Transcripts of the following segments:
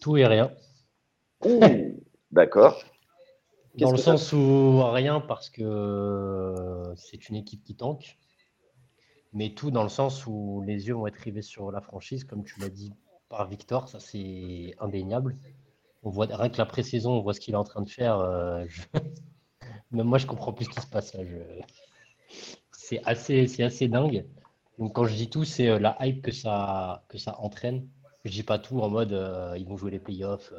Tout et rien. D'accord. Dans le sens où rien parce que c'est une équipe qui tanque, mais tout dans le sens où les yeux vont être rivés sur la franchise, comme tu l'as dit par Victor, ça c'est indéniable. On voit rien que la pré-saison, on voit ce qu'il est en train de faire. Euh, Même moi, je comprends plus ce qui se passe là. C'est assez, c'est assez dingue. Donc quand je dis tout, c'est euh, la hype que ça, que ça entraîne. Je dis pas tout en mode euh, ils vont jouer les playoffs.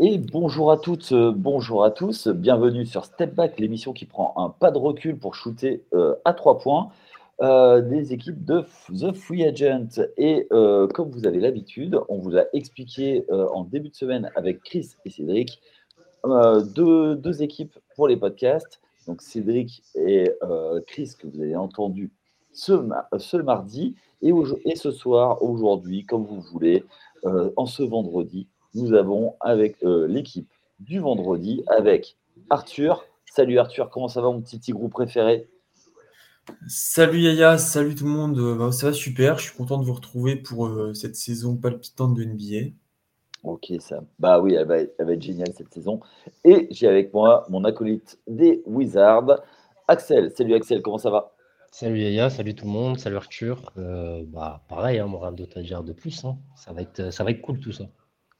Et bonjour à toutes, euh, bonjour à tous, bienvenue sur Step Back, l'émission qui prend un pas de recul pour shooter euh, à trois points euh, des équipes de The Free Agent. Et comme vous avez l'habitude, on vous a expliqué en début de semaine avec Chris et Cédric deux, équipes pour les podcasts. Donc Cédric et Chris que vous avez entendu ce, mardi et, ce soir, aujourd'hui, comme vous voulez, en ce vendredi nous avons avec euh, l'équipe du vendredi avec Arthur. Salut Arthur, comment ça va mon petit groupe préféré? Salut Yaya, salut tout le monde. Euh, bah, ça va super, je suis content de vous retrouver pour euh, cette saison palpitante de NBA. Ok, ça. Bah oui, elle va, être géniale cette saison. Et j'ai avec moi mon acolyte des Wizards, Axel. Salut Axel, comment ça va? Salut Yaya, salut tout le monde, salut Arthur. bah pareil, hein, rien d'autre à dire de plus. Hein. Ça, va être, ça va être cool tout ça.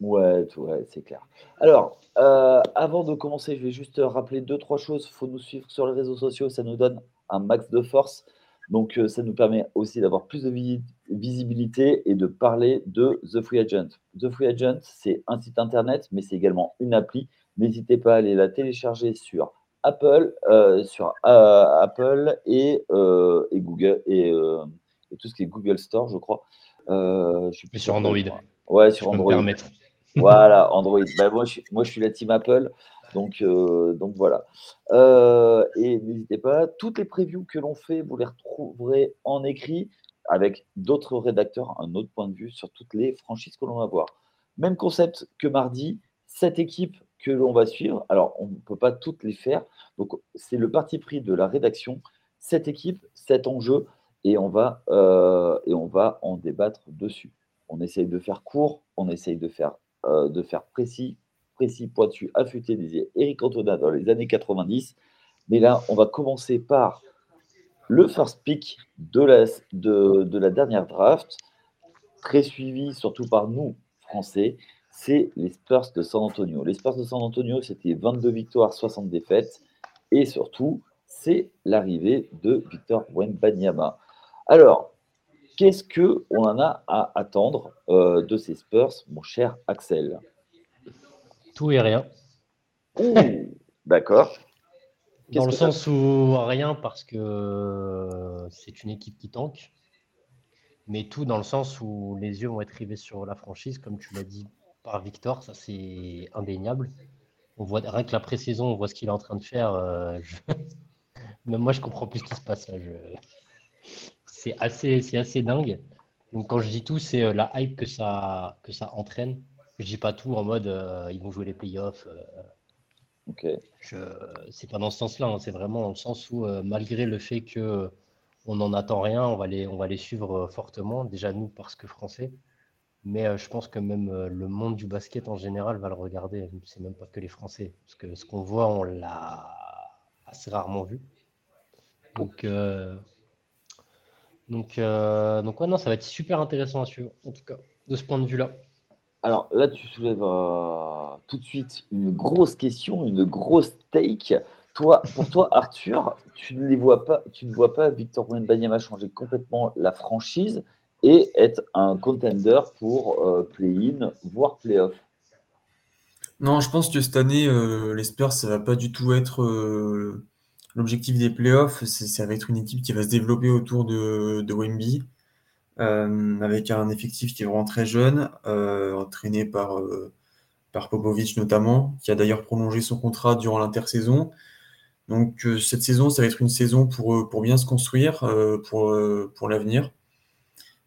Ouais, ouais, c'est clair. Alors, euh, avant de commencer, je vais juste rappeler deux, trois choses. Il faut nous suivre sur les réseaux sociaux, ça nous donne un max de force. Donc, euh, ça nous permet aussi d'avoir plus de visibilité et de parler de The Free Agent. The Free Agent, c'est un site internet, mais c'est également une appli. N'hésitez pas à aller la télécharger sur Apple, euh, sur Apple et, Google et, tout ce qui est Google Store, je crois. je suis plus sur Android. Ouais, sur Android. Voilà, Android. Bah, moi, je, moi, je suis la team Apple. Donc, euh, donc voilà. Euh, et n'hésitez pas, toutes les previews que l'on fait, vous les retrouverez en écrit avec d'autres rédacteurs, un autre point de vue sur toutes les franchises que l'on va voir. Même concept que mardi, cette équipe que l'on va suivre. Alors, on ne peut pas toutes les faire. Donc, c'est le parti pris de la rédaction. Cette équipe, cet enjeu, et on va, euh, en débattre dessus. On essaye de faire court, on essaye de faire de faire précis, précis, pointu, affûté, disait Eric Cantona dans les années 90. Mais là, on va commencer par le first pick de la, de, la dernière draft, très suivi surtout par nous, Français, c'est les Spurs de San Antonio. Les Spurs de San Antonio, c'était 22 victoires, 60 défaites. Et surtout, c'est l'arrivée de Victor Wembanyama. Alors, Qu'est-ce qu'on en a à attendre euh, de ces Spurs, mon cher Axel? Tout et rien. D'accord. Dans le sens où rien parce que euh, c'est une équipe qui tanque, mais tout dans le sens où les yeux vont être rivés sur la franchise, comme tu l'as dit par Victor, ça c'est indéniable. On voit rien que la pré-saison, on voit ce qu'il est en train de faire. Euh, Même moi, je comprends plus ce qui se passe là c'est assez, c'est assez dingue. Donc quand je dis tout, c'est euh, la hype que ça, que ça entraîne. Je dis pas tout en mode euh, ils vont jouer les playoffs. Euh, ok. Je, c'est pas dans ce sens-là. Hein. c'est vraiment dans le sens où malgré le fait que on n'en attend rien, on va les, on va les suivre fortement. Déjà nous parce que français, mais je pense que même le monde du basket en général va le regarder. C'est même pas que les Français, parce que ce qu'on voit, on l'a assez rarement vu. Donc donc, euh, donc ouais, non, ça va être super intéressant à suivre, en tout cas, de ce point de vue-là. Alors là, tu soulèves euh, tout de suite une grosse question, une grosse take. Toi, pour toi, Arthur, tu ne les vois pas, tu ne vois pas Victor Wembanyama changer complètement la franchise et être un contender pour euh, play-in, voire play-off? Non, je pense que cette année, les Spurs, ça va pas du tout être L'objectif des playoffs, ça va être une équipe qui va se développer autour de, de Wemby, euh, avec un effectif qui est vraiment très jeune, euh, entraîné par, euh, par Popovic notamment, qui a d'ailleurs prolongé son contrat durant l'intersaison. Donc cette saison, ça va être une saison pour, pour bien se construire pour, pour l'avenir.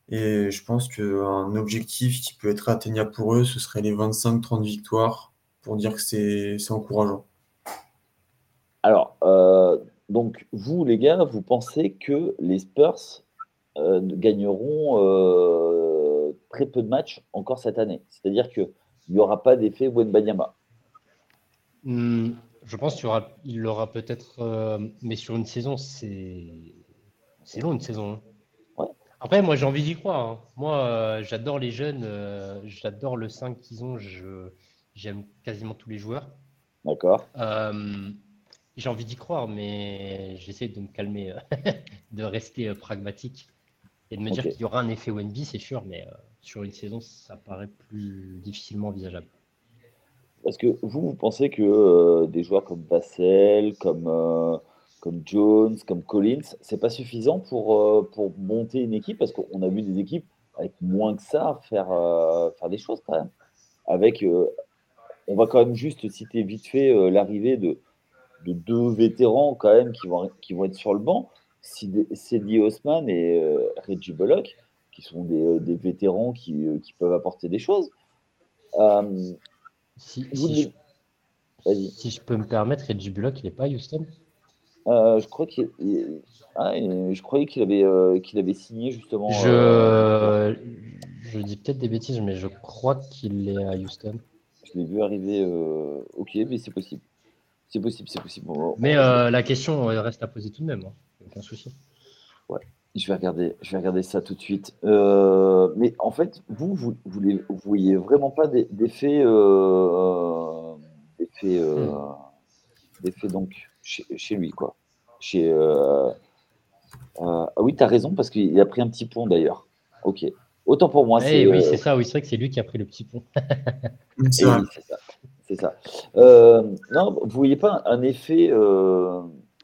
Et je pense qu'un objectif qui peut être atteignable pour eux, ce serait les 25-30 victoires pour dire que c'est encourageant. Alors, euh, donc vous les gars, vous pensez que les Spurs euh, gagneront euh, très peu de matchs encore cette année C'est-à-dire qu'il n'y aura pas d'effet Wenbanyama hmm, Je pense qu'il aura, il aura peut-être, mais sur une saison, c'est long une saison. Hein. Après, moi, j'ai envie d'y croire. Hein. Moi, euh, j'adore les jeunes. Euh, j'adore le 5 qu'ils ont. j'aime quasiment tous les joueurs. D'accord. Euh, j'ai envie d'y croire, mais j'essaie de me calmer, de rester pragmatique et de me dire qu'il y aura un effet Wenby, c'est sûr, mais sur une saison, ça paraît plus difficilement envisageable. Parce que vous, vous pensez que des joueurs comme Vassel, comme comme Jones, comme Collins, c'est pas suffisant pour, euh, pour monter une équipe? Parce qu'on a vu des équipes avec moins que ça faire, euh, faire des choses quand même. Avec, euh, on va quand même juste citer vite fait l'arrivée de, de, deux vétérans quand même qui vont, qui vont être sur le banc, Cedi Osman et Reggie Bullock, qui sont des, des vétérans qui, qui, peuvent apporter des choses. Si, si, je, si, je, peux me permettre, Reggie Bullock, il n'est pas à Houston? Euh, je crois qu'il, ah, je croyais qu'il avait, euh, qu'il avait signé justement. Je, euh, je dis peut-être des bêtises, mais je crois qu'il est à Houston. Je l'ai vu arriver. Ok, mais c'est possible. C'est possible, c'est possible. mais la question reste à poser tout de même. Hein. Aucun souci. Ouais. Je vais regarder, je vais regarder ça tout de suite. mais en fait, vous, vous, vous, voyez vraiment pas d'effet, d'effet, d'effet donc chez, lui, quoi. Chez, euh, euh, ah oui, tu as raison, parce qu'il a pris un petit pont d'ailleurs. Ok. Autant pour moi. Eh oui, euh, c'est ça, oui, c'est vrai que c'est lui qui a pris le petit pont. c'est ça. C'est ça. non, vous voyez pas un effet,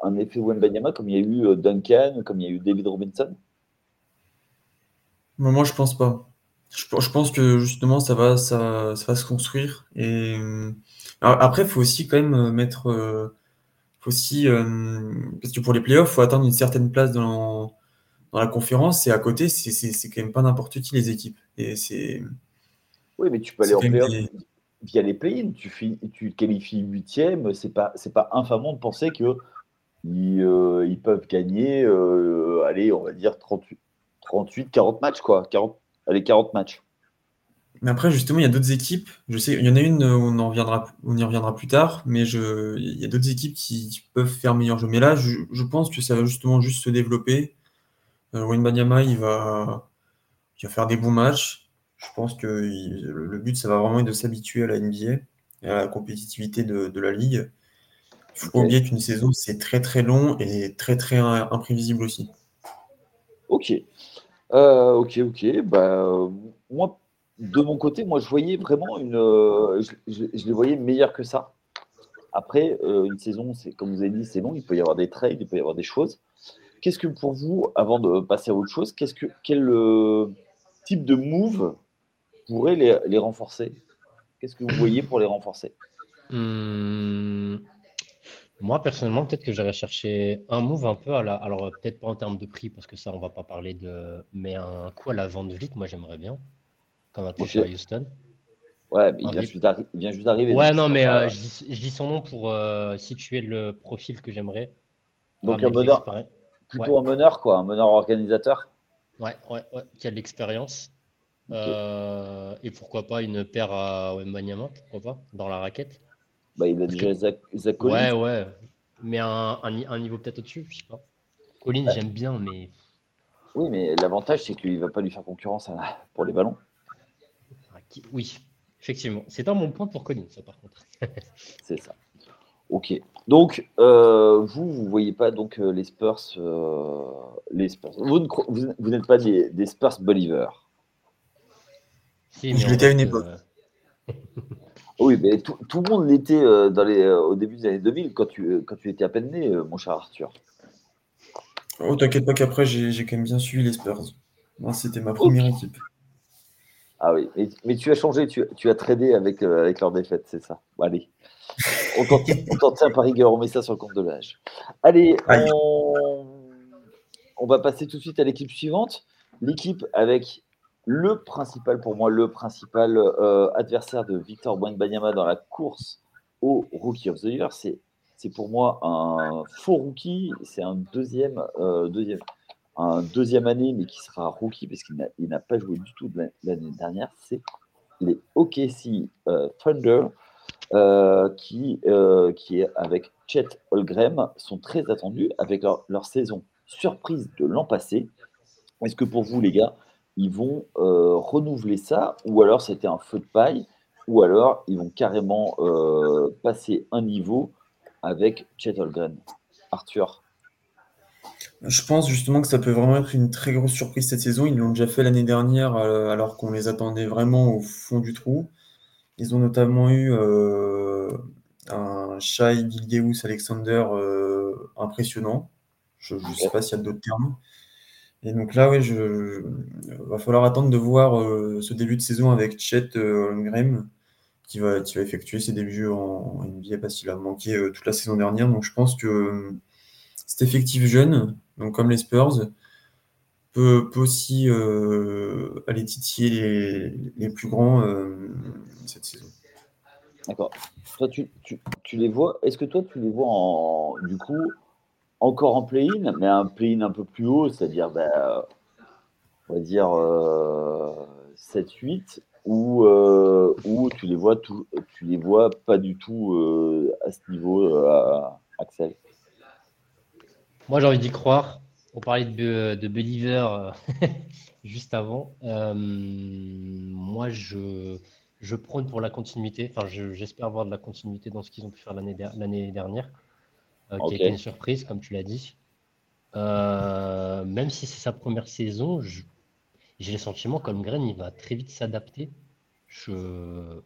un effet Wembanyama comme il y a eu Duncan, comme il y a eu David Robinson? Moi, je pense pas. Je, pense que justement, ça va, ça, ça va se construire. Et après, il faut aussi quand même mettre aussi, euh, parce que pour les playoffs, il faut attendre une certaine place dans, dans la conférence, et à côté, c'est quand même pas n'importe qui les équipes. Et c'est. Oui, mais tu peux aller en playoff via les play-ins. Tu, tu qualifies huitième, c'est pas, pas infamant de penser que ils, euh, ils peuvent gagner, euh, allez, on va dire 38, 38 40 matchs, quoi. 40, allez, 40 matchs. Mais après, justement, il y a d'autres équipes. Je sais, il y en a une, où on, y reviendra plus tard, mais il y a d'autres équipes qui, peuvent faire meilleur jeu. Mais là, je, pense que ça va justement juste se développer. Euh, Wayne Banyama, il va, il va faire des bons matchs. Je pense que le but, ça va vraiment être de s'habituer à la NBA et à la compétitivité de, la ligue. Il faut pas oublier qu'une saison, c'est très très long et très très imprévisible aussi. Ok. Euh, ok, ok. Bah, moi, de mon côté, moi, je voyais vraiment une. Euh, je, les voyais meilleurs que ça. Après, euh, une saison, c'est comme vous avez dit, c'est long. Il peut y avoir des trades, il peut y avoir des choses. Qu'est-ce que pour vous, avant de passer à autre chose, qu'est-ce que quel euh, type de move pourrait les, renforcer? Qu'est-ce que vous voyez pour les renforcer? Hmm. Moi, personnellement, peut-être que j'aurais cherché un move un peu à la. Alors, peut-être pas en termes de prix, parce que ça, on va pas parler de. Mais un coup à la vente vite, moi, j'aimerais bien comme un à Houston. Ouais, mais il, vient juste d'arriver. Ouais, non, mais euh, je, dis, son nom pour euh, situer le profil que j'aimerais. Donc un meneur, plutôt un meneur, quoi, un meneur organisateur. Ouais, ouais, ouais, qui a de l'expérience. Euh, et pourquoi pas une paire à Wembanyama, pourquoi pas, dans la raquette. Bah, il a déjà Zach, Ouais, ouais. Mais un, un, niveau peut-être au-dessus, je sais pas. Collins, j'aime bien, mais. Oui, mais l'avantage, c'est qu'il ne va pas lui faire concurrence pour les ballons. Oui, effectivement. C'est un bon point pour Collins, ça, par contre. c'est ça. Ok. Donc, euh, vous, vous voyez pas donc euh, les Spurs, euh, les Spurs. Vous, vous, n'êtes pas des, Spurs believers. je l'étais à une époque. oui, mais tout, le monde l'était dans les, au début des années 2000 quand tu, quand tu étais à peine né, mon cher Arthur. Oh, t'inquiète pas qu'après, j'ai quand même bien suivi les Spurs. C'était ma première équipe. Ah oui, mais, tu as changé, tu, as tradé avec, euh, avec leur défaite, c'est ça. allez, on t'en tient par rigueur, on met ça sur le compte de l'âge. Allez, on, va passer tout de suite à l'équipe suivante. l'équipe avec le principal, pour moi, le principal euh, adversaire de Victor Wembanyama dans la course au Rookie of the Year, c'est pour moi un faux rookie. C'est un deuxième, euh, deuxième, un deuxième année, mais qui sera rookie parce qu'il n'a pas joué du tout l'année dernière. C'est les OKC euh, Thunder. qui, qui est avec Chet Holgrim sont très attendus avec leur, leur saison surprise de l'an passé. Est-ce que pour vous, les gars, ils vont euh, renouveler ça, ou alors c'était un feu de paille, ou alors ils vont carrément euh, passer un niveau avec Chet Holgren Arthur je pense justement que ça peut vraiment être une très grosse surprise cette saison. Ils l'ont déjà fait l'année dernière euh, alors qu'on les attendait vraiment au fond du trou. Ils ont notamment eu un Shai Gilgeous Alexander impressionnant. Je ne sais pas s'il y a d'autres termes. Et donc là, oui, je, va falloir attendre de voir euh, ce début de saison avec Chet euh, qui va, qui va effectuer ses débuts en, NBA parce qu'il a manqué euh, toute la saison dernière. Donc je pense que cet effectif jeune, donc comme les Spurs, peut, aussi aller titiller les, plus grands cette saison. D'accord. Toi, tu, tu, les vois. Est-ce que toi, tu les vois en, du coup encore en play-in, mais un play-in un peu plus haut, c'est-à-dire, ben, on va dire 7-8, ou euh, où, tu les vois tu les vois pas du tout euh, à ce niveau, euh, Axel. Moi, j'ai envie d'y croire. On parlait de, Believer juste avant. moi, je, je prône pour la continuité. Enfin, j'espère avoir de la continuité dans ce qu'ils ont pu faire l'année dernière. Euh, qui a été une surprise, comme tu l'as dit. Euh, même si c'est sa première saison, j'ai le sentiment qu'Holmgren, il va très vite s'adapter. Je...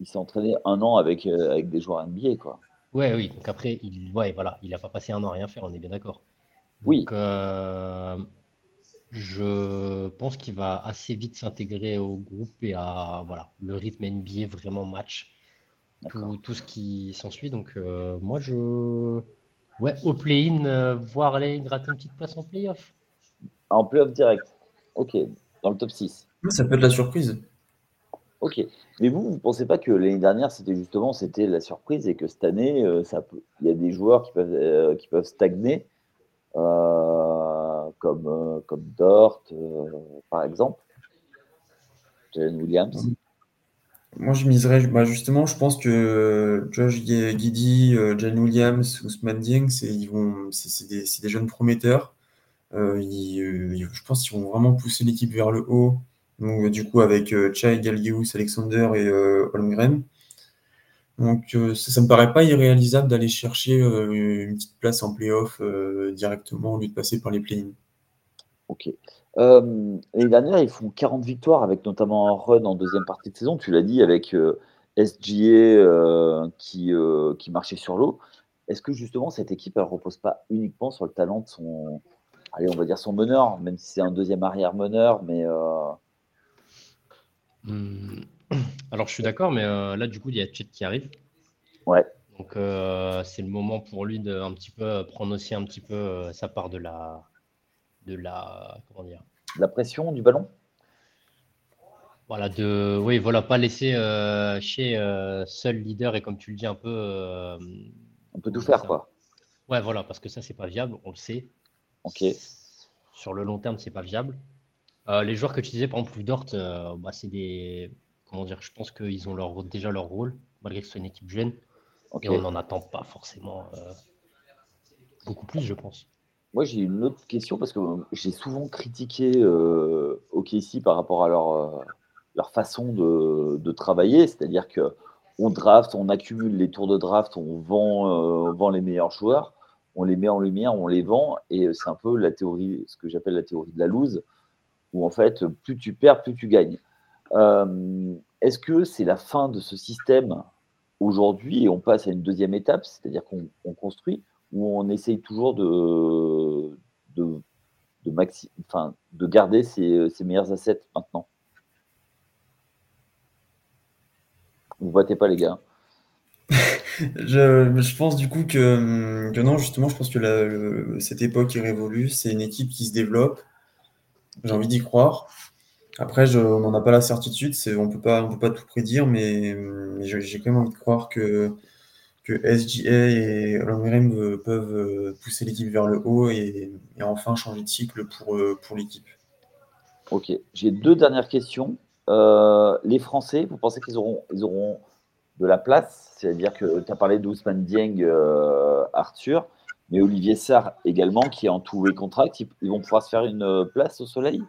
Il s'est entraîné un an avec, euh, avec des joueurs NBA, quoi. Ouais, oui. Donc après, il, ouais, voilà, il n'a pas passé un an à rien faire, on est bien d'accord. Oui. je pense qu'il va assez vite s'intégrer au groupe et à voilà, le rythme NBA vraiment match, tout, tout, ce qui s'ensuit. Donc moi, je, Ouais, au play-in, euh, voir aller gratter une petite place en play-off. En play-off direct. Ok, dans le top 6. Ça peut être la surprise. Ok. Mais vous, vous ne pensez pas que l'année dernière, c'était justement c'était la surprise et que cette année, euh, ça il y a des joueurs qui peuvent, euh, qui peuvent stagner, comme, comme Dort, par exemple, Jalen Williams. Moi, je miserais, bah, justement, je pense que Josh Giddy, euh, Jane Williams, Ousmane Dieng, c'est des, jeunes prometteurs. Euh, euh, je pense qu'ils vont vraiment pousser l'équipe vers le haut. Donc, du coup, avec Chai Galgius, Alexander et Holmgren. Donc, ça ne me paraît pas irréalisable d'aller chercher une petite place en playoff directement au lieu de passer par les play-ins. Ok. Euh, L'année dernière, ils font 40 victoires avec notamment un run en deuxième partie de saison. Tu l'as dit avec euh, SGA euh, qui, euh, qui marchait sur l'eau. Est-ce que justement cette équipe, elle repose pas uniquement sur le talent de son, allez, on va dire son meneur, même si c'est un deuxième arrière meneur, mais. Hmm. Alors je suis d'accord, mais là du coup il y a Chet qui arrive. Ouais. Donc c'est le moment pour lui de un petit peu prendre aussi un petit peu sa part de la de la comment dire la pression du ballon? Voilà de oui voilà pas laisser euh, chez euh, seul leader et comme tu le dis un peu euh, on peut tout faire quoi. Ouais voilà parce que ça c'est pas viable on le sait. Ok. Sur le long terme c'est pas viable. Les joueurs que tu disais par exemple Dort bah, c'est des comment dire je pense qu'ils ont leur déjà leur rôle malgré que ce soit une équipe jeune. Et on n'en attend pas forcément beaucoup plus je pense moi, j'ai une autre question parce que j'ai souvent critiqué euh, OKC par rapport à leur, euh, façon de, travailler, c'est-à-dire que on draft, on accumule les tours de draft, on vend, euh, les meilleurs joueurs, on les met en lumière, on les vend, et c'est un peu la théorie, ce que j'appelle la théorie de la loose, où en fait, plus tu perds, plus tu gagnes. Euh, Est-ce que c'est la fin de ce système aujourd'hui et on passe à une deuxième étape, c'est-à-dire qu'on construit? Où on essaye toujours de, garder ses, ses, meilleurs assets maintenant. Vous votez pas, les gars je, pense du coup que, non, justement, je pense que cette époque est révolue. C'est une équipe qui se développe. J'ai envie d'y croire. Après, on n'en a pas la certitude, on ne peut pas tout prédire, mais, j'ai quand même envie de croire que, que SGA et Langrim peuvent pousser l'équipe vers le haut et, enfin changer de cycle pour, pour l'équipe. Ok, j'ai deux dernières questions. Euh, les Français, vous pensez qu'ils auront, ils auront de la place? C'est-à-dire que tu as parlé d'Ousmane Dieng, euh, Arthur, mais Olivier Sarr également, qui est en tout les contract, ils, vont pouvoir se faire une place au soleil?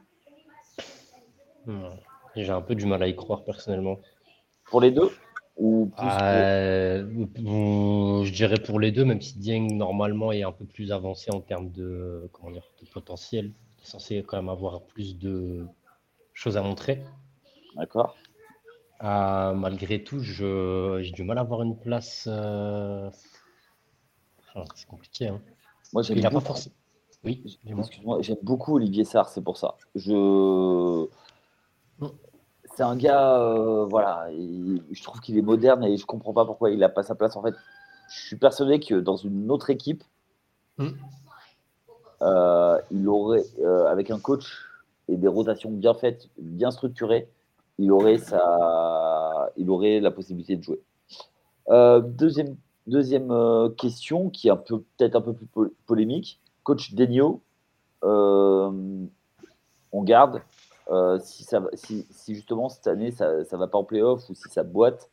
J'ai un peu du mal à y croire personnellement. Pour les deux? Ou euh, Je dirais pour les deux, même si Dieng normalement est un peu plus avancé en termes de, comment dire, de potentiel. Il est censé quand même avoir plus de choses à montrer. D'accord. Euh, malgré tout, j'ai du mal à avoir une place. Euh, c'est compliqué. Hein. Moi, j'aime beaucoup... Oui, Excuse-moi, j'aime beaucoup Olivier Sarr, c'est pour ça. Je. C'est un gars, euh, voilà, je trouve qu'il est moderne et je comprends pas pourquoi il n'a pas sa place. En fait, je suis persuadé que dans une autre équipe, hmm. il aurait, avec un coach et des rotations bien faites, bien structurées, il aurait, sa... il aurait la possibilité de jouer. Euh, deuxième deuxième euh, question, qui est peut-être un peu plus polémique. Coach Denio, euh, on garde. Si, ça, si, si, justement cette année ça ne va pas en playoff ou si ça boîte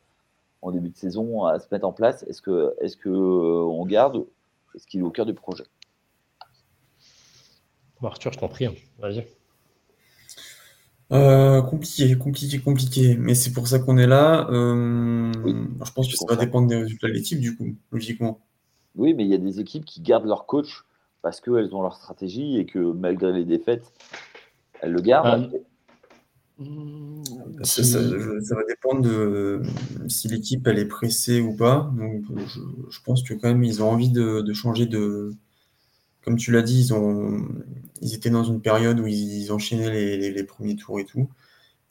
en début de saison à se mettre en place, est-ce que est-ce que on garde Est-ce qu'il est au cœur du projet? Arthur, je t'en prie, hein. vas-y. Euh, compliqué, compliqué, compliqué. Mais c'est pour ça qu'on est là. Euh, je pense que ça va dépendre des résultats de l'équipe, du coup, logiquement. Oui, mais il y a des équipes qui gardent leur coach parce qu'elles ont leur stratégie et que malgré les défaites, elles le gardent. Ah. Ça, va dépendre de si l'équipe elle est pressée ou pas. Donc, je, pense que quand même ils ont envie de changer de, comme tu l'as dit, ils, ont, ils étaient dans une période où ils, enchaînaient les, premiers tours et tout.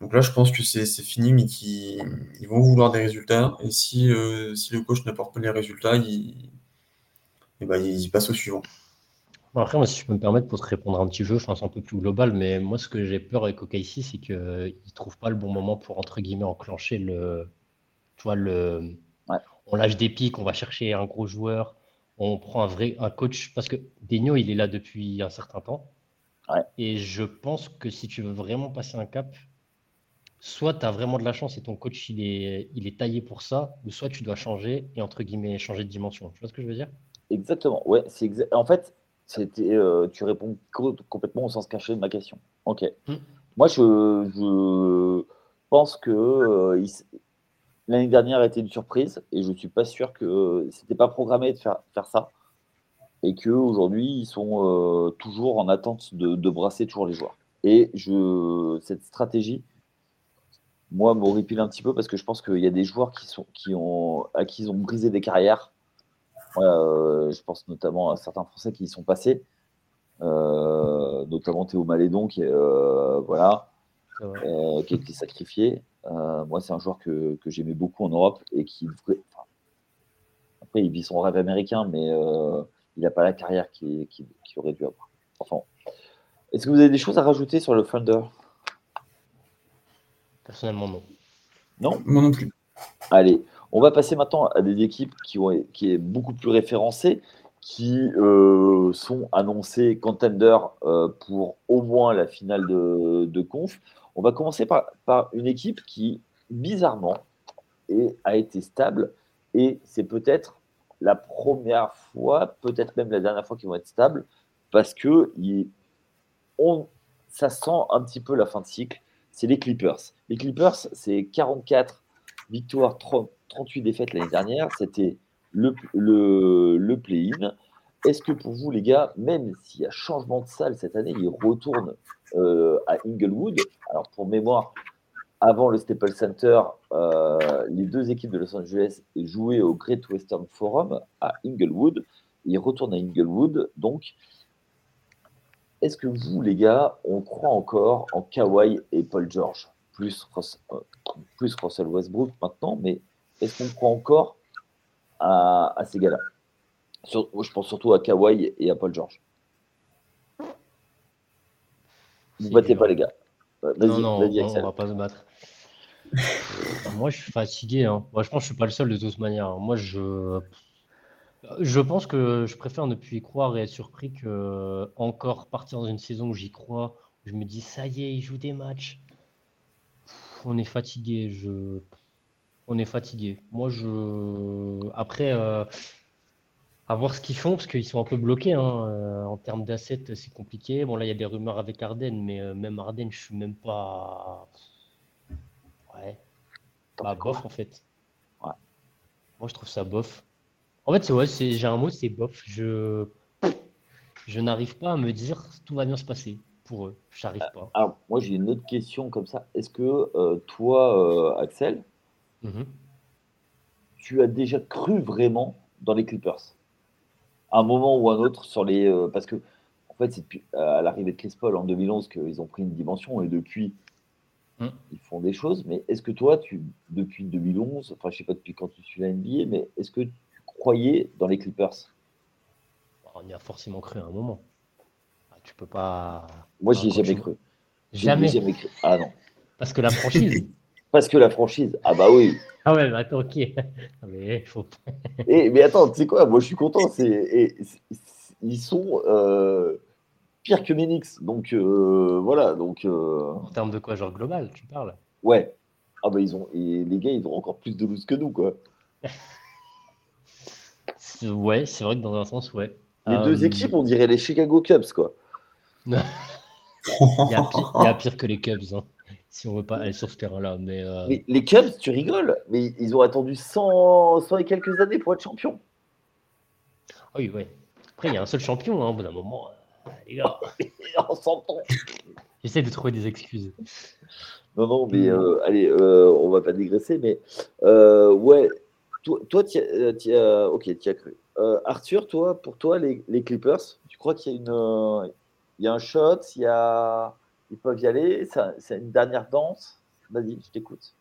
Donc là, je pense que c'est fini, mais qu'ils ils vont vouloir des résultats. Et si, euh, si le coach n'apporte pas les résultats, il, et eh ben, il passe au suivant. Après, moi, si je peux me permettre pour te répondre un petit peu, enfin, c'est un peu plus global, mais moi, ce que j'ai peur avec ici, c'est qu'ils ne trouvent pas le bon moment pour, entre guillemets, enclencher le. Tu vois, le. On lâche des pics, on va chercher un gros joueur, on prend un vrai un coach parce que Degno il est là depuis un certain temps. Et je pense que si tu veux vraiment passer un cap, soit tu as vraiment de la chance et ton coach il est, il est taillé pour ça, ou soit tu dois changer et entre guillemets changer de dimension. Tu vois ce que je veux dire? Exactement. Ouais, c'est En fait, c'était euh, tu réponds complètement au sens caché de ma question. Ok. Hmm. Moi, je, pense que euh, L'année dernière a été une surprise et je ne suis pas sûr que c'était pas programmé de faire, faire ça et qu'aujourd'hui ils sont euh, toujours en attente de, brasser toujours les joueurs. Et je, cette stratégie, moi, m'horripile un petit peu parce que je pense qu'il y a des joueurs qui sont, qui ont, à qui ils ont brisé des carrières. Euh, je pense notamment à certains Français qui y sont passés, euh, notamment Théo Malédon qui, voilà, qui a été sacrifié. Euh, moi, c'est un joueur que, j'aimais beaucoup en Europe et qui après, il vit son rêve américain, mais euh, il n'a pas la carrière qu'il aurait dû avoir. Enfin, est-ce que vous avez des choses à rajouter sur le Thunder? Personnellement, non. Non? Moi non plus. Allez, on va passer maintenant à des équipes qui, ont, beaucoup plus référencées, qui euh, sont annoncées contenders pour au moins la finale de, conf. On va commencer par, une équipe qui, bizarrement, a été stable et c'est peut-être la première fois, peut-être même la dernière fois qu'ils vont être stables parce que ça sent un petit peu la fin de cycle. C'est les Clippers. Les Clippers, c'est 44 victoires, 38 défaites l'année dernière. C'était le, le, le play-in. Est-ce que pour vous, les gars, même s'il y a changement de salle cette année, ils retournent euh, à Inglewood? Alors, pour mémoire, avant le Staples Center, euh, les deux équipes de Los Angeles jouaient au Great Western Forum à Inglewood. Ils retournent à Inglewood. Donc, est-ce que vous, les gars, on croit encore en Kawhi et Paul George? Plus, euh, plus Russell Westbrook maintenant, mais est-ce qu'on croit encore à, ces gars-là? Je pense surtout à Kawhi et à Paul George. Vous ne battez pas, les gars. Non, non, on, ne va pas se battre. Moi, je suis fatigué. Hein. Moi, je pense que je suis pas le seul de toute manière. Moi, je. Je pense que je préfère ne plus y croire et être surpris que encore partir dans une saison où j'y crois. je me dis, ça y est, il joue des matchs. on est fatigué. Je... On est fatigué. Moi, je. Après, euh, à voir ce qu'ils font, parce qu'ils sont un peu bloqués. Hein. Euh, en termes d'assets, c'est compliqué. Bon, là, il y a des rumeurs avec Arden, mais euh, même Arden, je suis même pas. Ouais. Bah, bof, en fait. Ouais. Moi, je trouve ça bof. En fait, c'est ouais, j'ai un mot, c'est bof. Je, je n'arrive pas à me dire tout va bien se passer pour eux. J'arrive pas. Alors, moi, j'ai une autre question comme ça. Est-ce que euh, toi, Axel, mhm. tu as déjà cru vraiment dans les Clippers un moment ou un autre sur les. Euh, parce que, en fait, c'est depuis, à l'arrivée de Chris Paul en 2011 qu'ils ont pris une dimension et depuis, hmm. ils font des choses. Mais est-ce que toi, tu, depuis 2011, enfin, je sais pas depuis quand tu suis la NBA, mais est-ce que tu croyais dans les Clippers? On y a forcément cru à un moment. Ah, tu peux pas. Moi, j'y ai jamais cru. Jamais. jamais cru. Ah non. Parce que la franchise. Parce que la franchise. Ah bah oui. Ah ouais, bah attends, ok. mais faut... et, mais attends, tu sais quoi Moi, je suis content. C'est, ils sont euh, pires que Menix. Donc, euh, voilà. Donc, euh, En termes de quoi Genre global, tu parles? Ouais. Ah bah, ils ont... Et les gars, ils ont encore plus de loose que nous, quoi. ouais, c'est vrai que dans un sens, ouais. Les deux équipes, on dirait les Chicago Cubs, quoi. il, y a pire, il y a pire que les Cubs. Hein si on veut pas aller sur ce terrain-là. Mais, euh, les Cubs, tu rigoles, mais ils ont attendu 100, 100 et quelques années pour être champion. Oui, oui. Après, il y a un seul champion, hein, au bout d'un moment. Euh, les gars. on s'entend. J'essaie de trouver des excuses. Non, non, mais euh, allez, on va pas digresser, mais ouais, toi, toi tu as, ok, tu as cru. Arthur, toi, pour toi, les, les Clippers, tu crois qu'il y a une, il y a un shot, il y a ils peuvent y aller. C'est une dernière danse. Vas-y, je t'écoute.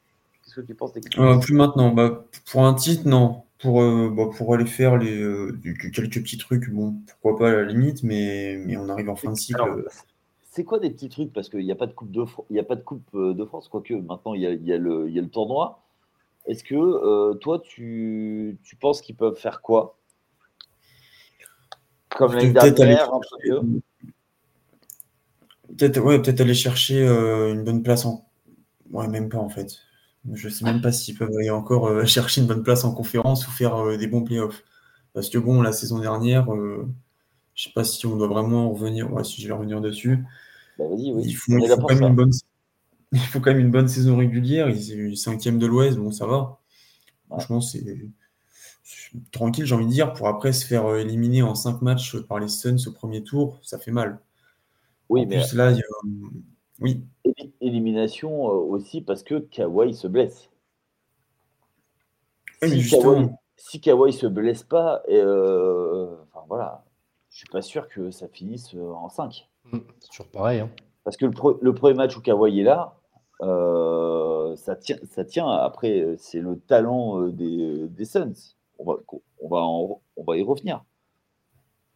Qu'est-ce que tu penses des euh, Plus maintenant. Bah, pour un titre, non. Pour, euh, bah, pour aller faire les, euh, quelques petits trucs, bon, pourquoi pas à la limite, mais, mais on arrive en fin de cycle. c'est quoi des petits trucs? Parce qu'il n'y a pas de Coupe de, il y a pas de coupe de France, quoique maintenant il y a, il y a, le, il y a le tournoi. Est-ce que toi, tu, tu penses qu'ils peuvent faire quoi? Comme l'année dernière, un peu Peut-être ouais, peut aller chercher euh, une bonne place en. Ouais, même pas en fait. Je sais même pas s'ils peuvent aller encore euh, chercher une bonne place en conférence ou faire euh, des bons playoffs. Parce que bon, la saison dernière, je sais pas si on doit vraiment revenir. Ouais, si je vais revenir dessus. Bah, il, faut, quand même une bonne... il faut quand même une bonne saison régulière. Ils sont cinquième de l'Ouest, bon, ça va. Franchement, c'est tranquille, j'ai envie de dire. Pour après se faire éliminer en cinq matchs par les Suns au premier tour, ça fait mal. Oui, mais là, il y a... oui. Élimination euh, aussi parce que Kawhi se blesse. si, Kawhi, si Kawhi se blesse pas, euh, enfin, voilà, je suis pas sûr que ça finisse euh, en 5. Mmh, c'est toujours pareil. Hein. Parce que le, premier match où Kawhi est là, ça, tient, ça tient. Après, c'est le talent des, des Suns. On va, on, va on va y revenir.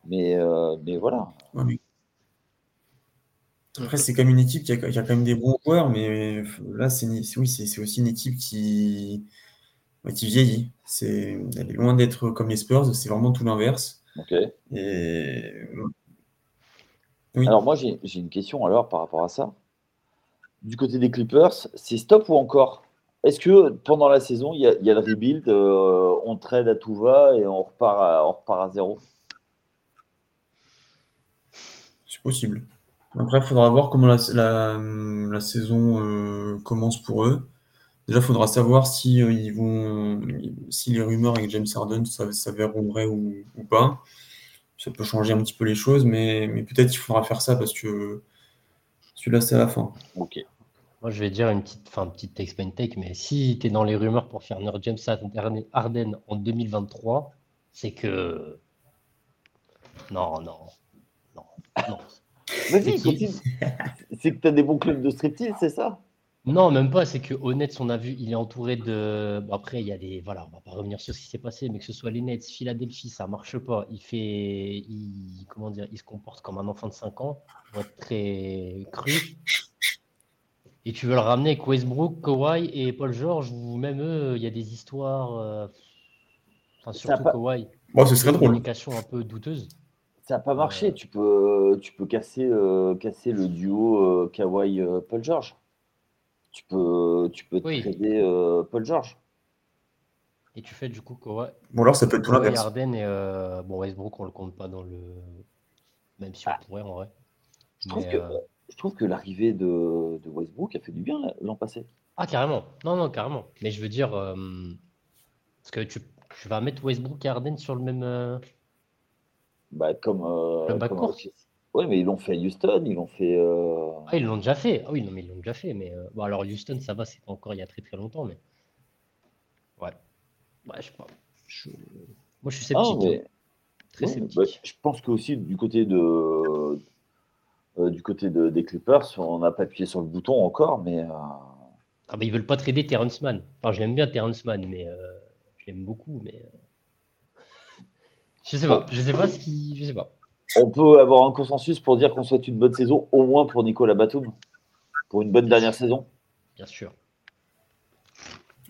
Mais, mais voilà. Après, c'est comme une équipe qui a, quand même des bons joueurs, mais là, c'est oui, c'est aussi une équipe qui, qui vieillit. C'est, elle est loin d'être comme les Spurs, c'est vraiment tout l'inverse. Ok. Et... Alors, moi, j'ai une question alors par rapport à ça. Du côté des Clippers, c'est stop ou encore? Est-ce que pendant la saison, il y a, le rebuild, euh, on trade à tout va et on repart à, on repart à zéro? C'est possible. Après, il faudra voir comment la, saison euh, commence pour eux. Déjà, il faudra savoir si, euh, si les rumeurs avec James Harden s'avèrent vraies ou, pas. Ça peut changer un petit peu les choses, mais, peut-être qu'il faudra faire ça parce que celui-là, c'est la fin. Ok. Moi, je vais dire une petite, fin, petite take take, mais si tu es dans les rumeurs pour faire James Harden en 2023, c'est que. Non, non, non, non. Vas-y, C'est que tu as des bons clubs de striptease, c'est ça? Non, même pas. C'est que Honnête, on a vu, il est entouré de. après, il y a des. Voilà, on va pas revenir sur ce qui s'est passé, mais que ce soit les Nets, Philadelphie, ça marche pas. Il fait. Il... Comment dire Il se comporte comme un enfant de 5 ans, pour être très cru. Et tu veux le ramener avec Westbrook, Kawhi et Paul George, ou même eux, il y a des histoires. Euh, enfin, surtout Kawhi. Bon, ce serait drôle. Une communication un peu douteuse. Ça n'a pas marché. Tu peux, tu peux casser, euh, casser le duo euh, Kawhi-Paul George tu peux, tu peux trader euh, Paul George. Et tu fais du coup quoi Bon, alors ça peut être tout l'inverse. Harden et euh, bon, Westbrook, on le compte pas dans le. Même si on ah. pourrait en vrai. Je trouve que, euh, je trouve que l'arrivée de, de, Westbrook a fait du bien l'an passé. Ah, carrément. Non, non, carrément. Mais je veux dire. parce que tu, tu, vas mettre Westbrook et Harden sur le même. Bah, comme. le backcourt. Oui, mais ils l'ont fait à Houston, ils l'ont fait. Euh, ah, ils l'ont déjà fait. Ah oui, non, mais ils l'ont déjà fait. Mais euh, bon, alors Houston, ça va, c'est encore il y a très très longtemps, mais ouais. Ouais, je sais pas. Moi, je suis ah, sceptique. Hein. Très sceptique. Bah, je pense que aussi du côté de euh, du côté de, des Clippers, on n'a pas appuyé sur le bouton encore, mais. Ah bah ils veulent pas trader Terrence Mann. Enfin, je l'aime bien Terrence Mann, mais je l'aime beaucoup, mais. Je sais pas. Je sais pas ce qui. Je sais pas on peut avoir un consensus pour dire qu'on souhaite une bonne saison, au moins pour Nicolas Batum, pour une bonne dernière saison. Bien sûr.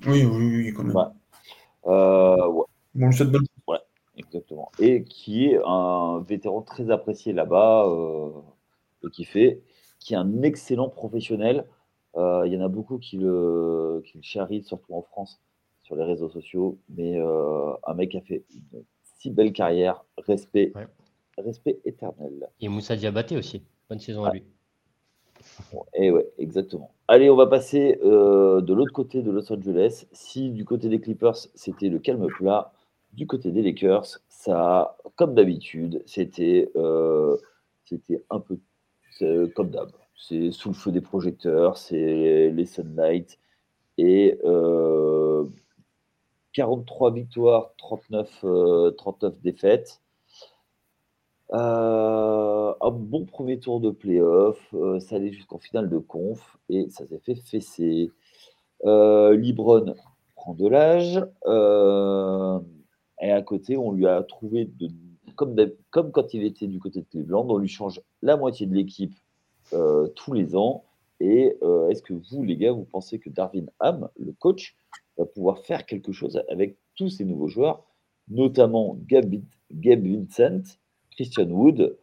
Oui, oui, oui, quand même. Euh, ouais. Bon, je bonne. Ouais, exactement. Et qui est un vétéran très apprécié là-bas, euh, et qui fait, qui est un excellent professionnel. Euh, il y en a beaucoup qui le, qui le charrient, surtout en France, sur les réseaux sociaux. Mais un mec qui a fait une si belle carrière, respect respect éternel. Et Moussa Diabaté aussi. Bonne saison à lui. et ouais, exactement. Allez, on va passer euh, de l'autre côté de Los Angeles. Si du côté des Clippers, c'était le calme plat, du côté des Lakers, ça, comme d'habitude, c'était euh, c'était un peu comme d'hab. C'est sous le feu des projecteurs, c'est les Sunlight. Et 43 euh, victoires, 39, 39 défaites. Euh, un bon premier tour de playoff, euh, ça allait jusqu'en finale de conf et ça s'est fait fesser. Euh, Libron prend de l'âge et à côté, on lui a trouvé, comme, comme quand il était du côté de Cleveland, on lui change la moitié de l'équipe tous les ans. Et est-ce que vous, les gars, vous pensez que Darwin Ham, le coach, va pouvoir faire quelque chose avec tous ces nouveaux joueurs, notamment Gabe, Gabe Vincent Christian Wood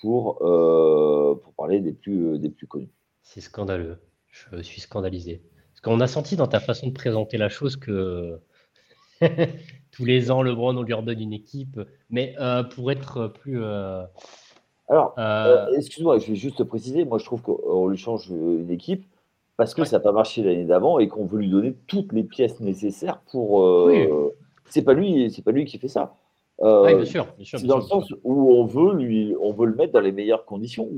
pour, euh, pour parler des plus, euh, des plus connus. C'est scandaleux. Je suis scandalisé. Parce qu'on a senti dans ta façon de présenter la chose que tous les ans, LeBron, on lui redonne une équipe. Mais euh, pour être plus. Alors, excuse-moi, je vais juste préciser. Moi, je trouve qu'on lui change une équipe parce que ça n'a pas marché l'année d'avant et qu'on veut lui donner toutes les pièces nécessaires pour. C'est pas lui, c'est pas lui qui fait ça. Euh, bien sûr, c'est dans le sens où on veut, lui, on veut le mettre dans les meilleures conditions.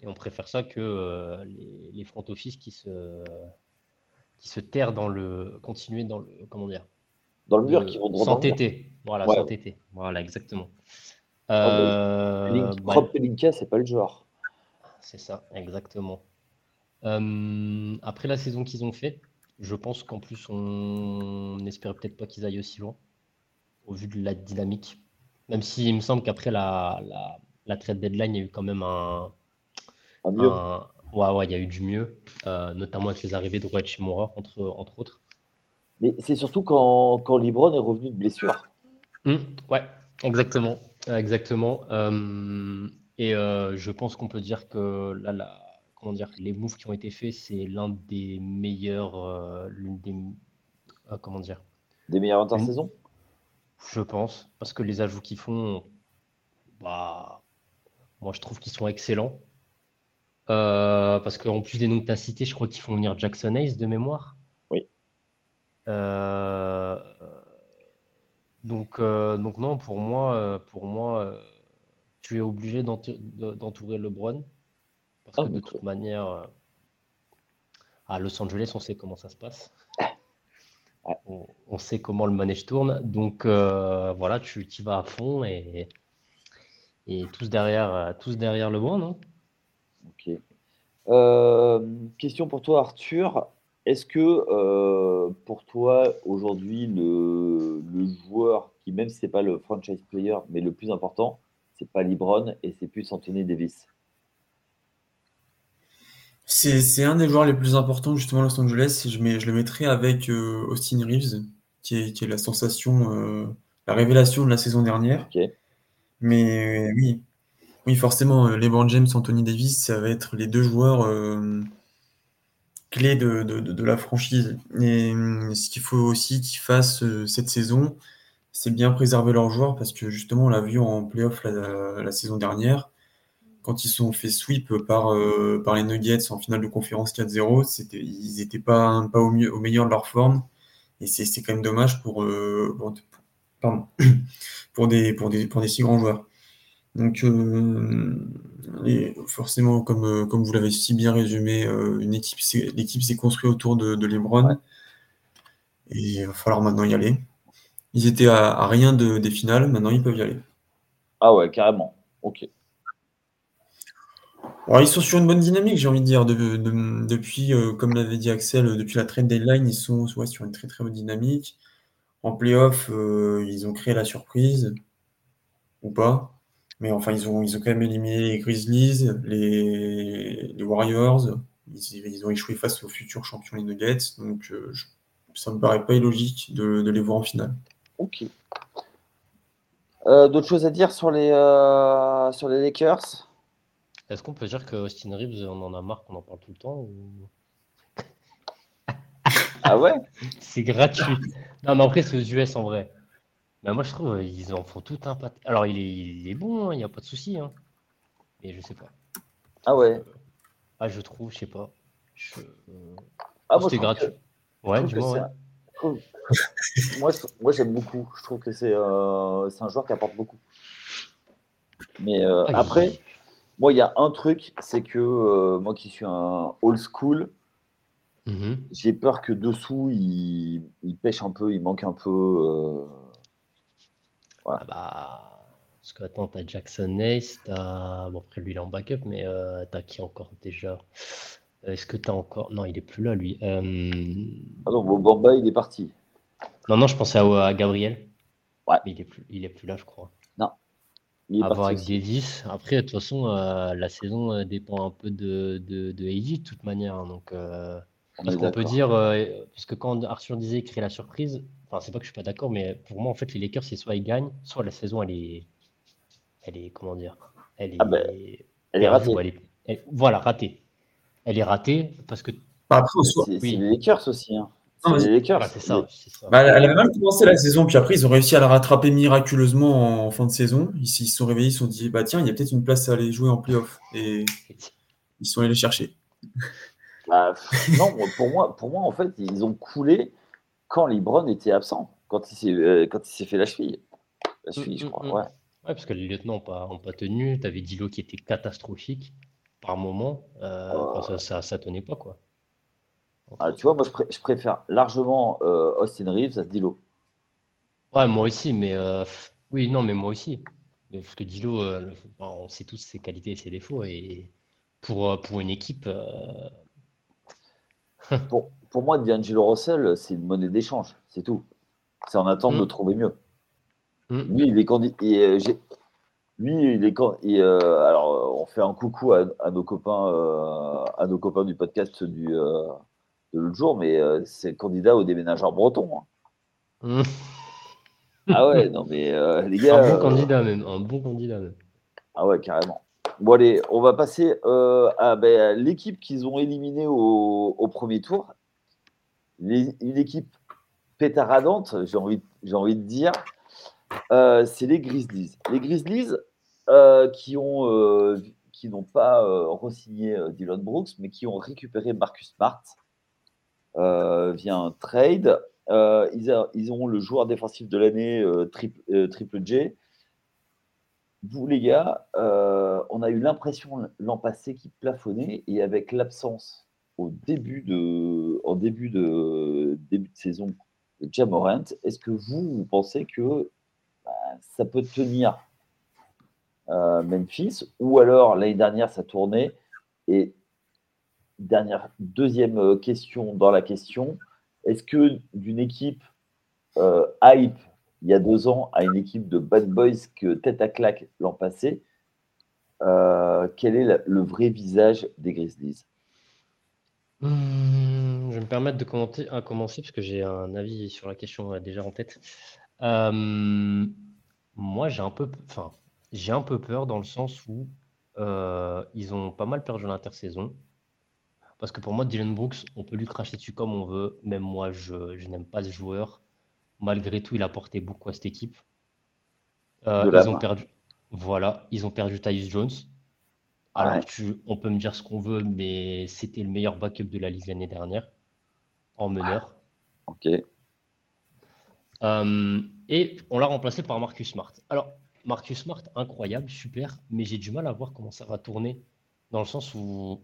Et on préfère ça que euh, les, front office qui se, qui se terrent dans le. continuer dans le. comment dire? Dans le mur, qui vont S'entêter. Voilà, s'entêter. Voilà, exactement. Euh, bah, c'est pas le genre. C'est ça, exactement. Euh, après la saison qu'ils ont faite, je pense qu'en plus, on n'espérait peut-être pas qu'ils aillent aussi loin au vu de la dynamique. Même s'il me semble qu'après la, la, trade deadline, il y a eu quand même un. mieux. ouais, ouais, il y a eu du mieux, euh, notamment avec les arrivées de Roy Chimura, entre, entre autres. Mais c'est surtout quand, quand Libron est revenu de blessure. Mmh, ouais, exactement. Exactement. Euh, et euh, je pense qu'on peut dire que là, la, comment dire, les moves qui ont été faits, c'est l'un des meilleurs. l'une des. comment dire Des meilleures intersaisons? Je pense, parce que les ajouts qu'ils font, bah, moi je trouve qu'ils sont excellents. Euh, parce qu'en plus des noms que tu as cités, je crois qu'ils font venir Jackson Ace de mémoire. Oui. Euh, donc, euh, donc non, pour moi, pour moi tu es obligé d'entourer LeBron. Parce que de toute manière, à Los Angeles, on sait comment ça se passe on, sait comment le manège tourne. Donc euh, voilà, tu y vas à fond et, et tous, derrière, tous derrière le bon, non? Ok. Euh, question pour toi, Arthur. est-ce que pour toi, aujourd'hui, le, joueur qui, même si ce n'est pas le franchise player, mais le plus important, c'est pas LeBron et c'est plus Anthony Davis? C'est un des joueurs les plus importants justement à Los Angeles. Je, mets, je le mettrais avec Austin Reeves, qui est, qui est la sensation, la révélation de la saison dernière. Mais oui, oui, forcément, euh, LeBron James, Anthony Davis, ça va être les deux joueurs euh, clés de, la franchise. Et euh, ce qu'il faut aussi qu'ils fassent cette saison, c'est bien préserver leurs joueurs parce que justement, on l'a vu en playoff la, saison dernière, quand ils sont fait sweep par, par les Nuggets en finale de conférence 4-0, ils n'étaient pas, pas au, mieux, au meilleur de leur forme. Et c'est quand même dommage pour, pour, des, pour, des, pour des si grands joueurs. Donc, euh, forcément, comme, euh, comme vous l'avez si bien résumé, euh, une équipe, l'équipe s'est construite autour de, de Lebron. Et il va falloir maintenant y aller. Ils étaient à, rien de, des finales, maintenant ils peuvent y aller. Ah ouais, carrément. Ok. Ils sont sur une bonne dynamique, j'ai envie de dire. depuis, comme l'avait dit Axel, depuis la trade deadline, ils sont sur une très très bonne dynamique. En playoff, ils ont créé la surprise. Ou pas. Mais enfin, ils ont, ils ont quand même éliminé les Grizzlies, les, Warriors. Ils, ont échoué face aux futurs champions les Nuggets. Donc, euh, ça me paraît pas illogique de, les voir en finale. Ok. Euh, d'autres choses à dire sur les, euh, sur les Lakers? Est-ce qu'on peut dire que Austin Reeves, on en a marre qu'on en parle tout le temps Ah ouais? C'est gratuit. Non, mais après, c'est aux US en vrai. Bah, moi, je trouve ils en font tout un pâté. Alors, il est, il est bon, hein, il n'y a pas de souci. Hein. Mais je sais pas. Ah ouais euh, Ah, je trouve, je sais pas. Je... Ah, moi, gratuit. Ouais, du moins, ouais. moi, moi j'aime beaucoup. Je trouve que c'est euh, un joueur qui apporte beaucoup. Mais euh, ah, après, moi, il y a un truc, c'est que euh, moi qui suis un old school, mhm. j'ai peur que dessous, il, il, pêche un peu, il manque un peu. Ah bah, parce que attends, t'as Jackson Ace, t'as. Bon, après lui, il est en backup, mais euh, t'as qui encore déjà? Est-ce que t'as encore. Non, il est plus là, lui. Euh... Ah non, Bamba, il est parti. Non, non, je pensais à, Gabriel. Ouais. Mais il est, plus, il est plus là, je crois. Est avec Davis. Après, de toute façon, euh, la saison euh, dépend un peu de, de, de de toute manière. Hein, donc, parce qu'on peut dire. parce que quand Arthur disait créer la surprise, c'est pas que je suis pas d'accord, mais pour moi, en fait, les Lakers, c'est soit ils gagnent, soit la saison, elle est. Elle est. Comment dire Elle est. Ah ben, elle est ratée. voilà, ratée. Elle est ratée parce que. Bah, après, c'est les Lakers aussi. Hein. C'est les Lakers. c'est ça. Bah, elle avait mal commencé la saison, puis après, ils ont réussi à la rattraper miraculeusement en fin de saison. Ils se sont réveillés, ils se sont dit bah tiens, il y a peut-être une place à aller jouer en playoff. Et ils sont allés chercher. Bah, non, pour moi, pour moi, en fait, ils ont coulé quand Libron était absent, quand il s'est euh, quand il s'est fait la cheville. La mm, cheville, je mm, crois. Mm. Ouais. parce que les lieutenants n'ont pas, pas tenu. Tu avais Dilo qui était catastrophique par moment. Euh, oh. ça, ça, tenait pas, quoi. Ah, tu vois, moi, je, préfère largement euh, Austin Reeves à Dilo. Ouais, moi aussi, mais oui, non, mais moi aussi. Parce que Dilo, on sait tous ses qualités et ses défauts. Et pour, pour une équipe. Bon, pour moi, D'Angelo Russell, c'est une monnaie d'échange, c'est tout. C'est en attente de mm. trouver mieux. Mm. Lui, il est candidat. Euh, lui, il est et, euh, alors, on fait un coucou à, nos copains, euh, à nos copains du podcast du, l'autre jour, mais c'est candidat au déménageur breton. Hein. Mm. Ah ouais, non mais les gars. Un bon candidat même, un bon candidat même. Ah ouais, carrément. Bon allez, on va passer à ben, l'équipe qu'ils ont éliminée au, premier tour une équipe pétaradante, j'ai envie, j'ai envie de dire, euh, c'est les Grizzlies. Les Grizzlies euh, qui ont euh, qui n'ont pas re-signé Dylan Brooks, mais qui ont récupéré Marcus Smart via un trade. Ils, ils, ont le joueur défensif de l'année triple, triple J. Vous les gars, on a eu l'impression l'an passé qu'ils plafonnaient et avec l'absence au début de, en début de, début de saison de Jamorant, est-ce que vous, pensez que bah, ça peut tenir euh, Memphis ou alors l'année dernière ça tournait et dernière, deuxième question dans la question. Est-ce que d'une équipe hype il y a deux ans à une équipe de bad boys que tête à claque l'an passé, quel est le vrai visage des Grizzlies? Hmm, Je vais me permettre de commenter, à commencer parce que j'ai un avis sur la question déjà en tête. moi, j'ai un peu, enfin, j'ai un peu peur dans le sens où euh, ils ont pas mal perdu l'intersaison. Parce que pour moi, Dylan Brooks, on peut lui cracher dessus comme on veut. Même moi, je, n'aime pas ce joueur. Malgré tout, il a porté beaucoup à cette équipe. Euh, ils ont perdu. Voilà, ils ont perdu Tyus Jones. Alors, on peut me dire ce qu'on veut, mais c'était le meilleur backup de la ligue l'année dernière en meneur. Ok. Euh, et on l'a remplacé par Marcus Smart. Alors, Marcus Smart, incroyable, super, mais j'ai du mal à voir comment ça va tourner dans le sens où,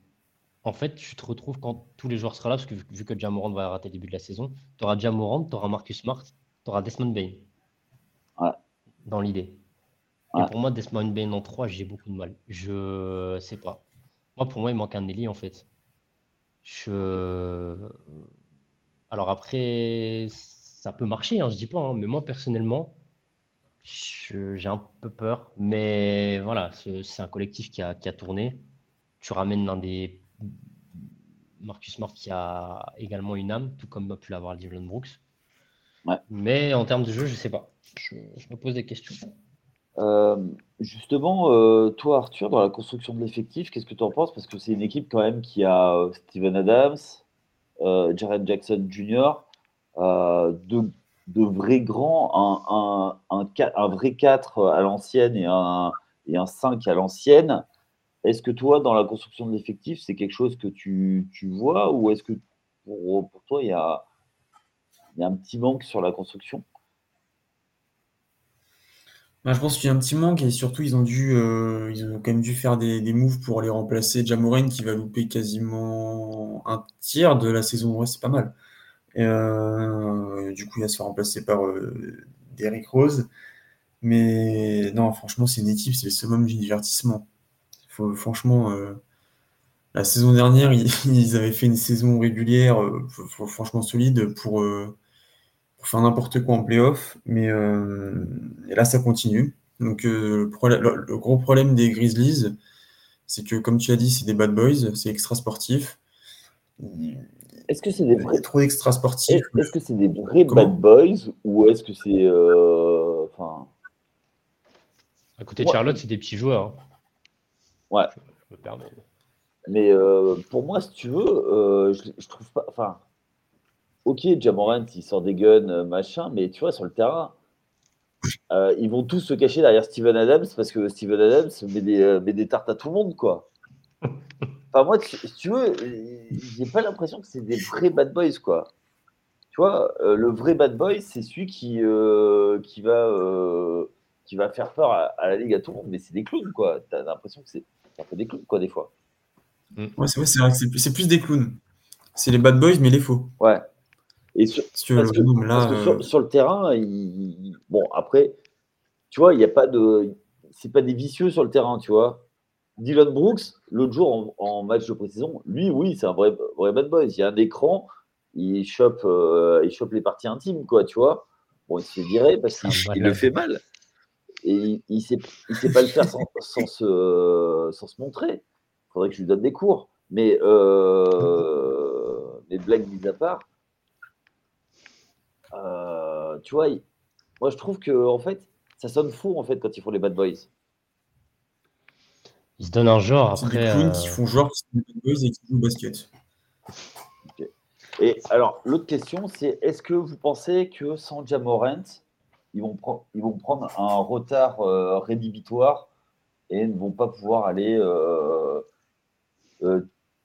en fait, tu te retrouves quand tous les joueurs seront là, parce que vu, que Jamorant va rater le début de la saison, tu auras Jamorant, tu auras Marcus Smart, tu auras Desmond Bain. Ouais. Dans l'idée. Et pour moi, Desmond Bain en 3, j'ai beaucoup de mal. Je sais pas. Moi, pour moi, il manque un Nelly, en fait. Je... Alors après, ça peut marcher, hein, je dis pas, hein, mais moi, personnellement, j'ai un peu peur, mais voilà, c'est un collectif qui a, qui a, tourné. Tu ramènes l'un des Marcus Smart qui a également une âme, tout comme a pu l'avoir Dylan Brooks. Mais en termes de jeu, je sais pas. Je, me pose des questions. Euh, justement, euh, toi, Arthur, dans la construction de l'effectif, qu'est-ce que tu en penses? Parce que c'est une équipe quand même qui a euh, Steven Adams, Jared Jackson Jr., deux de vrais grands, un, un, un, vrai 4 à l'ancienne et un, et un 5 à l'ancienne. Est-ce que toi, dans la construction de l'effectif, c'est quelque chose que tu, tu vois ou est-ce que pour, toi, il y a, y a un petit manque sur la construction? Bah, je pense qu'il y a un petit manque et surtout ils ont dû euh, ils ont quand même dû faire des, des moves pour les remplacer. Jamoren qui va louper quasiment un tiers de la saison, ouais, c'est pas mal. Euh, du coup, il va se faire remplacer par euh, Derrick Rose. Mais non, franchement, c'est une équipe, c'est le summum du divertissement. Faut, franchement, euh, la saison dernière, ils, avaient fait une saison régulière, franchement solide pour, faire n'importe quoi en playoff. Mais là, ça continue. Donc, le, le, gros problème des Grizzlies, c'est que, comme tu as dit, c'est des bad boys, c'est extra sportif. Est-ce que c'est des vrais... trop extra sportifs Est-ce que c'est des vrais bad boys ou est-ce que c'est euh... enfin à côté de Charlotte, c'est des petits joueurs. Ouais. Je, me permets. Mais euh, pour moi, si tu veux, euh, je, je, trouve pas. Enfin, ok, Jamorant, il sort des guns, euh, machin, mais tu vois, sur le terrain, euh, ils vont tous se cacher derrière Steven Adams parce que Steven Adams met des, met des tartes à tout le monde, quoi. Enfin, moi, si tu veux, j'ai pas l'impression que c'est des vrais bad boys, quoi. Tu vois, euh, le vrai bad boy, c'est celui qui, euh, qui, va, euh, qui va faire peur à, la ligue à tout le monde, mais c'est des clowns, quoi. T'as l'impression que c'est un peu des clowns, quoi, des fois. Mm. Ouais, c'est vrai, c'est vrai que c'est plus, plus, des clowns. C'est les bad boys, mais les faux. Ouais. Et sur, parce que, là, sur, le terrain, bon, après, tu vois, il n'y a pas de. C'est pas des vicieux sur le terrain, tu vois. Dylan Brooks, l'autre jour en, match de pré-saison, lui, oui, c'est un vrai, vrai bad boy. Il y a un écran, il chope, euh, il chope les parties intimes, quoi, tu vois. Bon, il se fait virer parce qu'il le fait mal. Et il ne sait, il sait pas le faire sans, sans, se, sans se montrer. Il faudrait que je lui donne des cours. Mais, euh, mais blague mise à part, euh, tu vois, moi je trouve que en fait, ça sonne faux en fait quand ils font les bad boys. Ils se donnent un genre après. Des clowns qui euh, font genre qui sont des et qui jouent au basket. Et alors, l'autre question, c'est est-ce que vous pensez que sans Jamorant, ils vont, ils vont prendre un retard euh, rédhibitoire et ne vont pas pouvoir aller euh,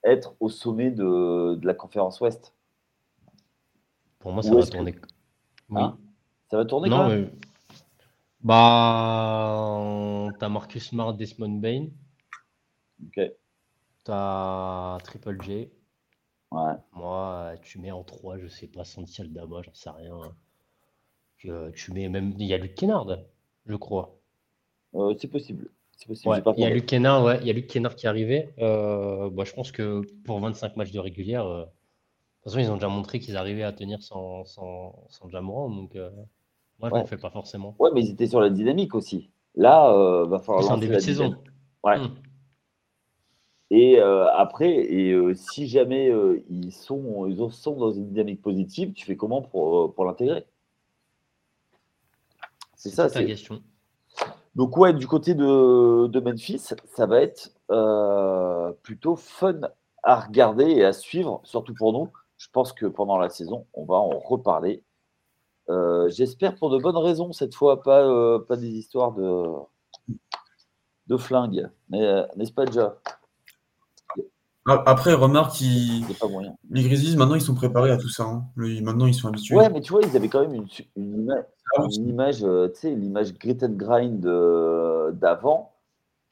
être au sommet de, la conférence Ouest Pour moi, ça va tourner. Oui. Hein ça va tourner Non, mais... Bah, t'as Marcus Smart, Desmond Bain. Ok. Tu as Triple J. Ouais. Moi, tu mets en 3, je sais pas, Santial Dama, j'en sais rien. Tu, tu mets même. Il y a Luc Kennard, je crois. Euh, c'est possible. il y a Luc Kennard, ouais, il y a Luc Kennard qui est arrivé. Euh, bah, je pense que pour 25 matchs de régulière, euh, de toute façon, ils ont déjà montré qu'ils arrivaient à tenir sans, sans, donc moi, je n'en fais pas forcément. Ouais, mais ils étaient sur la dynamique aussi. Là, il va falloir. C'est en début de saison. Ouais. Hmm. Et après, et si jamais ils, sont, ils sont dans une dynamique positive, tu fais comment pour, pour l'intégrer? C'est ça, c'est la question. Donc ouais, du côté de, Memphis, ça va être euh, plutôt fun à regarder et à suivre, surtout pour nous. Je pense que pendant la saison, on va en reparler. Euh, j'espère pour de bonnes raisons cette fois, pas, euh, pas des histoires de, de flingues. N'est-ce pas déjà après, remarque, les Grizzlies, maintenant, ils sont préparés à tout ça. Hein. Maintenant, ils sont habitués. Ouais, mais tu vois, ils avaient quand même une, image, euh, tu sais, l'image grit and grind euh, d'avant.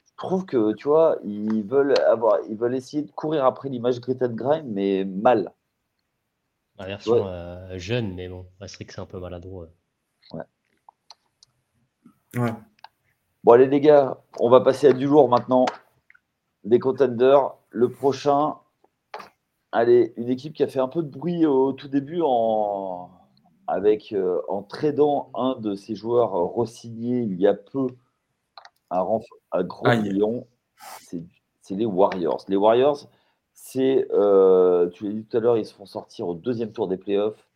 Je trouve que, tu vois, ils veulent, avoir, ils veulent essayer de courir après l'image grit and grind, mais mal. La version euh, jeune, mais bon, c'est vrai que c'est un peu maladroit. Ouais. ouais. Bon, allez, les gars, on va passer à du lourd maintenant. Des contenders le prochain, allez, une équipe qui a fait un peu de bruit au tout début en, avec, euh, en tradant un de ses joueurs re-signés il y a peu à, à Grand Lyon, c'est les Warriors. Les Warriors, c'est, euh, tu l'as dit tout à l'heure, ils se font sortir au deuxième tour des playoffs.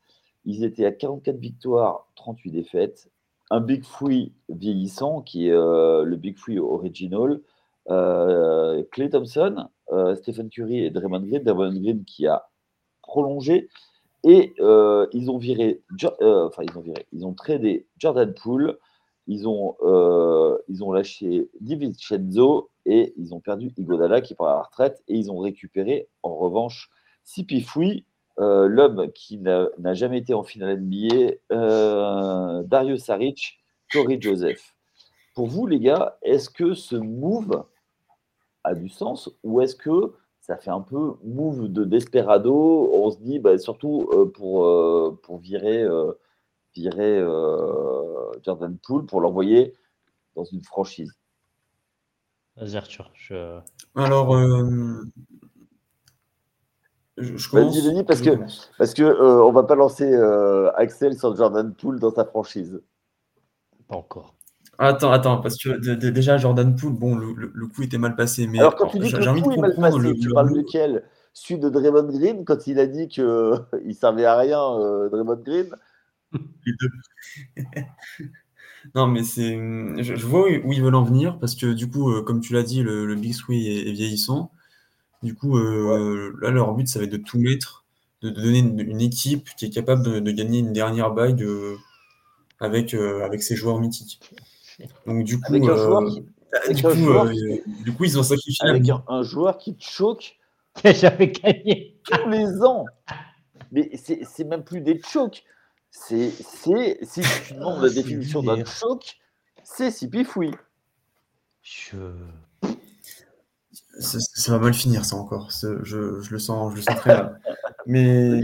Ils étaient à 44 victoires, 38 défaites. Un Big Free vieillissant, qui est euh, le Big Free original. Clay Thompson, euh, Stephen Curry et Draymond Green. Draymond Green qui a prolongé. Et euh, ils ont viré, euh, enfin ils ont viré, ils ont tradé Jordan Poole, ils ont, ils ont lâché DiVincenzo et ils ont perdu Igodala qui à la retraite et ils ont récupéré en revanche Sipi Fui, l'homme qui n'a jamais été en finale NBA, Dario Saric, Corey Joseph. Pour vous les gars, est-ce que ce move a du sens ou est-ce que ça fait un peu move de desperado On se dit, bah, surtout euh, pour, euh, pour virer, euh, virer Jordan Poole, pour l'envoyer dans une franchise. Vas-y Arthur. Je... Alors, je, Vas-y Denis, parce que, parce que on va pas lancer Axel sur Jordan Poole dans sa franchise. Pas encore. Attends, attends, parce que déjà, Jordan Poole, bon, le, coup était mal passé. Mais Alors, quand tu dis que le coup est mal passé, tu parles lequel? Celui de Draymond Green, quand il a dit qu'il ne servait à rien, euh, Draymond Green? Non, mais c'est. Je, vois où ils veulent en venir, parce que du coup, euh, comme tu l'as dit, le, Big Three est, vieillissant. Du coup, euh, là, leur but, ça va être de tout mettre, de, donner une, équipe qui est capable de, gagner une dernière bague avec, avec ses joueurs mythiques. Donc du coup, du, coup ils ont sacrifié avec un, joueur qui te choque. Qui jamais gagné tous les ans. Mais c'est même plus des chocs. C'est si tu demandes la définition d'un choc, c'est si pifoui. Je... Ça, va mal finir ça encore. Je, je, le sens, je le sens très mal. Mais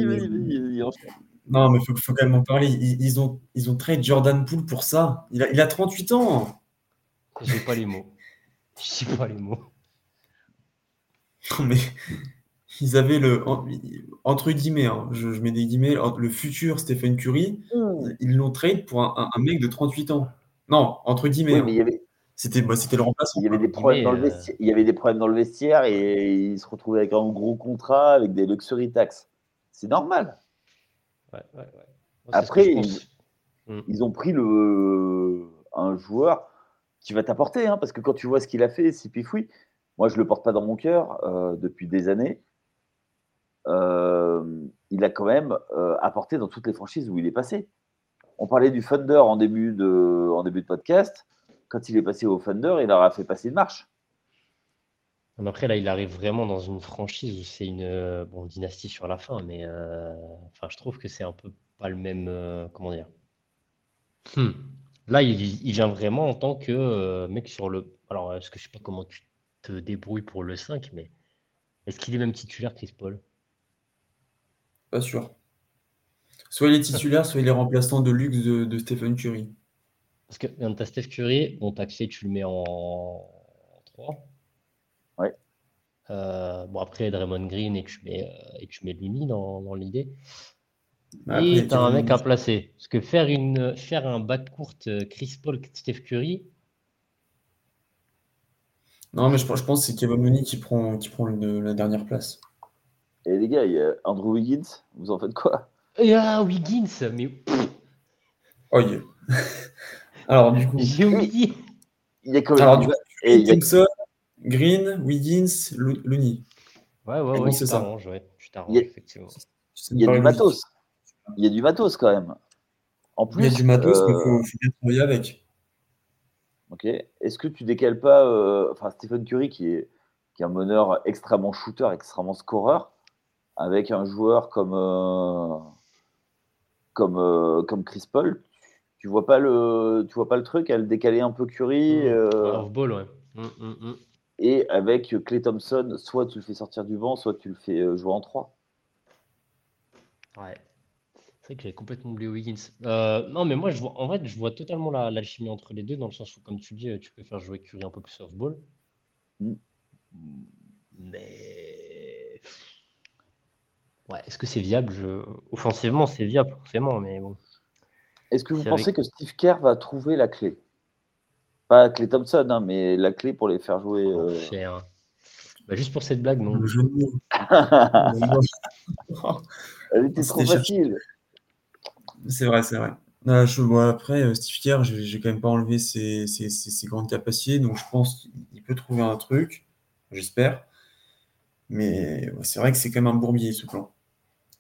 non, mais il faut, faut, quand même en parler. Ils, ont, ils ont trade Jordan Poole pour ça. Il a, il a 38 ans. J'ai pas les mots. J'ai pas les mots. Non, mais ils avaient le. Entre guillemets, hein, je, mets des guillemets, le futur Stephen Curry, hmm. ils l'ont trade pour un, un, mec de 38 ans. Non, entre guillemets. Oui, hein. C'était bah, le remplaçant. Il y, avait des problèmes dans le vestiaire, il y avait des problèmes dans le vestiaire et il se retrouvait avec un gros contrat, avec des luxury tax. C'est normal. Après, mm. ils, ont pris le, un joueur qui va t'apporter, hein, parce que quand tu vois ce qu'il a fait, Sipifoui, moi je ne le porte pas dans mon cœur euh, depuis des années. Euh, il a quand même euh, apporté dans toutes les franchises où il est passé. On parlait du Thunder en début de, en début de podcast. Quand il est passé au Thunder, il leur a fait passer une marche. Après, là, il arrive vraiment dans une franchise où c'est une euh, bon, dynastie sur la fin, mais euh, enfin, je trouve que c'est un peu pas le même. Euh, comment dire? Hmm. Là, il, vient vraiment en tant que mec sur le. Alors, est-ce que je sais pas comment tu te débrouilles pour le 5, mais est-ce qu'il est même titulaire, Chris Paul? Pas sûr. Soit il est titulaire, soit il est remplaçant de luxe de, Stephen Curry. Parce que quand tu as Steph Curry, bon, tu tu le mets en 3. Ouais. bon, après, Draymond Green et tu mets, et tu mets Looney dans, dans l'idée. Bah, et après, tu as un mec à placer. Parce que faire, une, faire un bac courte Chris Paul, Steph Curry, Non, mais je, pense- je pense que c'est Kevin Looney qui prend, qui prend le- la dernière place. Et les gars, il y a Andrew Wiggins, vous en faites quoi? Et ah, Wiggins, mais Oh, yeah. Alors, du coup, j'ai oublié. Il y a quand même. alors, du coup et Thompson, Green, Wiggins, Lo- Looney. Ouais, ouais, ouais, c'est tu ça. t'arranges, ouais. Tu t'arranges, Il y a- effectivement. Il y a du logique. matos. Il y a du matos quand même. En Il plus, y a du matos, mais il euh, faut, bien travailler avec. ok. Est-ce que tu décales pas, euh, enfin Stephen Curry qui est, qui est un meneur extrêmement shooter, extrêmement scoreur, avec un joueur comme euh, comme euh, comme Chris Paul, tu vois pas le tu vois pas le truc à le décaler un peu Curry Mm. euh, Off-ball, ouais. Mm, mm, mm. Et avec Clay Thompson, soit tu le fais sortir du banc, soit tu le fais euh, jouer en 3. Ouais. C'est vrai que j'avais complètement oublié Wiggins. Euh, non, mais moi, je vois, en fait, je vois totalement la- l'alchimie entre les deux, dans le sens où, comme tu dis, tu peux faire jouer Curry un peu plus off-ball. Mm. Mais. Ouais, est-ce que c'est viable? Je... Offensivement, c'est viable, forcément, mais bon. Est-ce que vous pensez avec- que Steve Kerr va trouver la clé? Pas Clay Thompson, hein, mais la clé pour les faire jouer. Oh, euh, Bah, juste pour cette blague, non. Le jeu de mots. Elle était trop C'était facile. C'est vrai, c'est vrai. Je, bon, après, euh, Steve Kerr, j'ai quand même pas enlevé ses, ses- ses- ses grandes capacités, donc je pense qu'il peut trouver un truc, j'espère. Mais c'est vrai que c'est quand même un bourbier ce plan.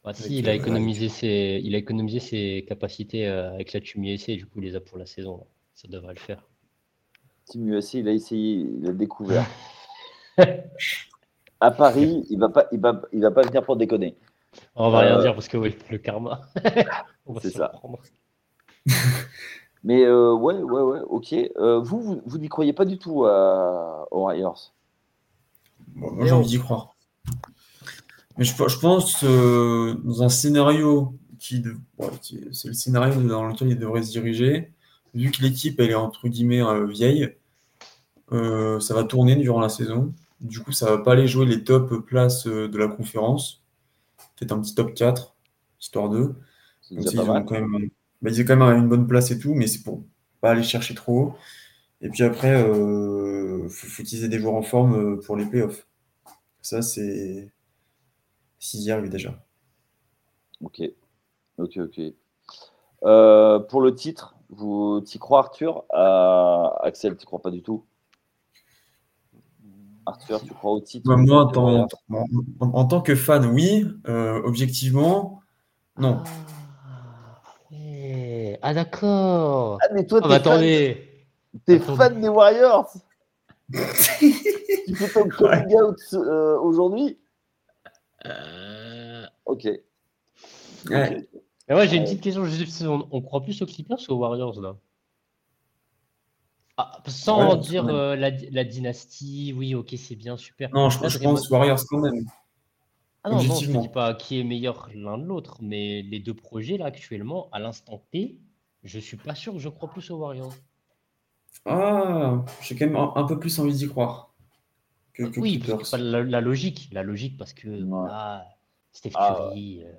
Bah, si, il a euh, économisé ses, il a économisé ses capacités euh, avec la USA, et du coup, il les a pour la saison. là. Ça devrait le faire. Team USA, il a essayé, il a découvert. à Paris, il va pas, il va, il va pas venir pour déconner. On va rien Euh, dire parce que oui, le karma. On va c'est ça. Mais euh, ouais, ouais, ouais, ok. Euh, vous, vous, vous n'y croyez pas du tout à, aux Warriors? Bon, moi, j'ai envie d'y croire. Mais je, je pense euh, dans un scénario qui, de- bon, qui- c'est le scénario dans lequel il devrait se diriger. Vu que l'équipe elle est entre guillemets euh, vieille, euh, ça va tourner durant la saison. Du coup, ça va pas aller jouer les top places euh, de la conférence. Peut-être un petit top 4, histoire d'eux. C'est Comme déjà ça, pas ils, ont mal. quand même, bah, ils ont quand même une bonne place et tout, mais c'est pour pas aller chercher trop haut. Et puis après, euh, faut, faut utiliser des joueurs en forme pour les playoffs. Ça, c'est s'ils y arrivent déjà. Ok, ok, ok. Euh, pour le titre, vous t'y crois Arthur? Euh, Axel, t'y crois pas du tout? Arthur, tu crois au titre? Moi, moi, en, tant, Warriors en- en- en tant que fan, oui. Euh, objectivement, non. Ah, ouais. Ah, d'accord. Ah, mais toi, Ah, t'es bah, fan, attendez. t'es attendez. fan des Warriors? Tu fais ton coming out euh, aujourd'hui? Euh, Ok. Ouais. Mais ouais, j'ai une petite question. On, croit plus aux Clippers ou aux Warriors là? Ah, sans Ouais, dire euh, la, la dynastie, oui, ok, c'est bien, super. Non, je, Là, je Draymond- pense Warriors quand même. Ah non, non, je objectivement. dis pas qui est meilleur l'un de l'autre, mais les deux projets là actuellement, à l'instant T, je suis pas sûr que je crois plus aux Warriors. Ah, j'ai quand même un, un peu plus envie d'y croire que, que Oui, parce que la, la logique, la logique parce que Ouais. Steph Ah, Curry, euh,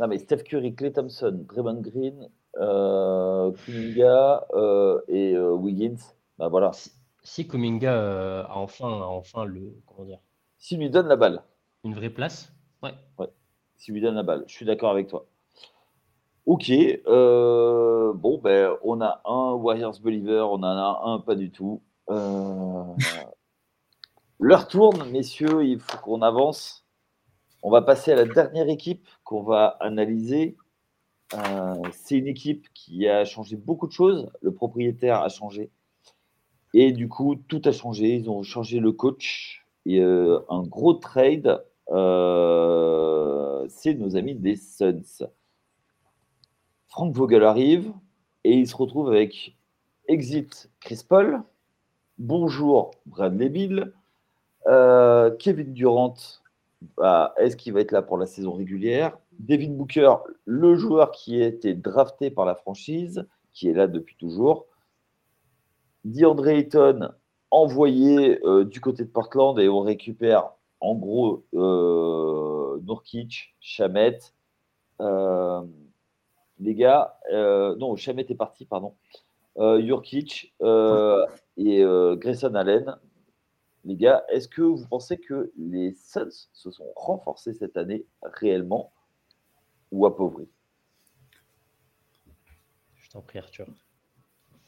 Non, mais Steph Curry, Clay Thompson, Draymond Green, euh, Kuminga euh, et euh, Wiggins, bah voilà. si, si Kuminga euh, a enfin, a enfin le, comment dire, S'il lui donne la balle, une vraie place, ouais. s'il lui donne la balle, je suis d'accord avec toi. Ok, bon, ben, on a un Warriors Believer, on en a un pas du tout. L'heure tourne, messieurs, il faut qu'on avance. On va passer à la dernière équipe qu'on va analyser. Euh, C'est une équipe qui a changé beaucoup de choses. Le propriétaire a changé. Et du coup, tout a changé. Ils ont changé le coach. Et euh, un gros trade, euh, c'est nos amis des Suns. Frank Vogel arrive et il se retrouve avec exit Chris Paul, bonjour Bradley Bill, Kevin Durant, bah, est-ce qu'il va être là pour la saison régulière? Devin Booker, le joueur qui a été drafté par la franchise, qui est là depuis toujours. DeAndre Ayton, envoyé du côté de Portland et on récupère en gros Nurkic, Chamet, les gars, non, Chamet est parti, pardon. Jurkic et Grayson Allen. Les gars, est-ce que vous pensez que les Suns se sont renforcés cette année réellement ou appauvris? Je t'en prie, Arthur.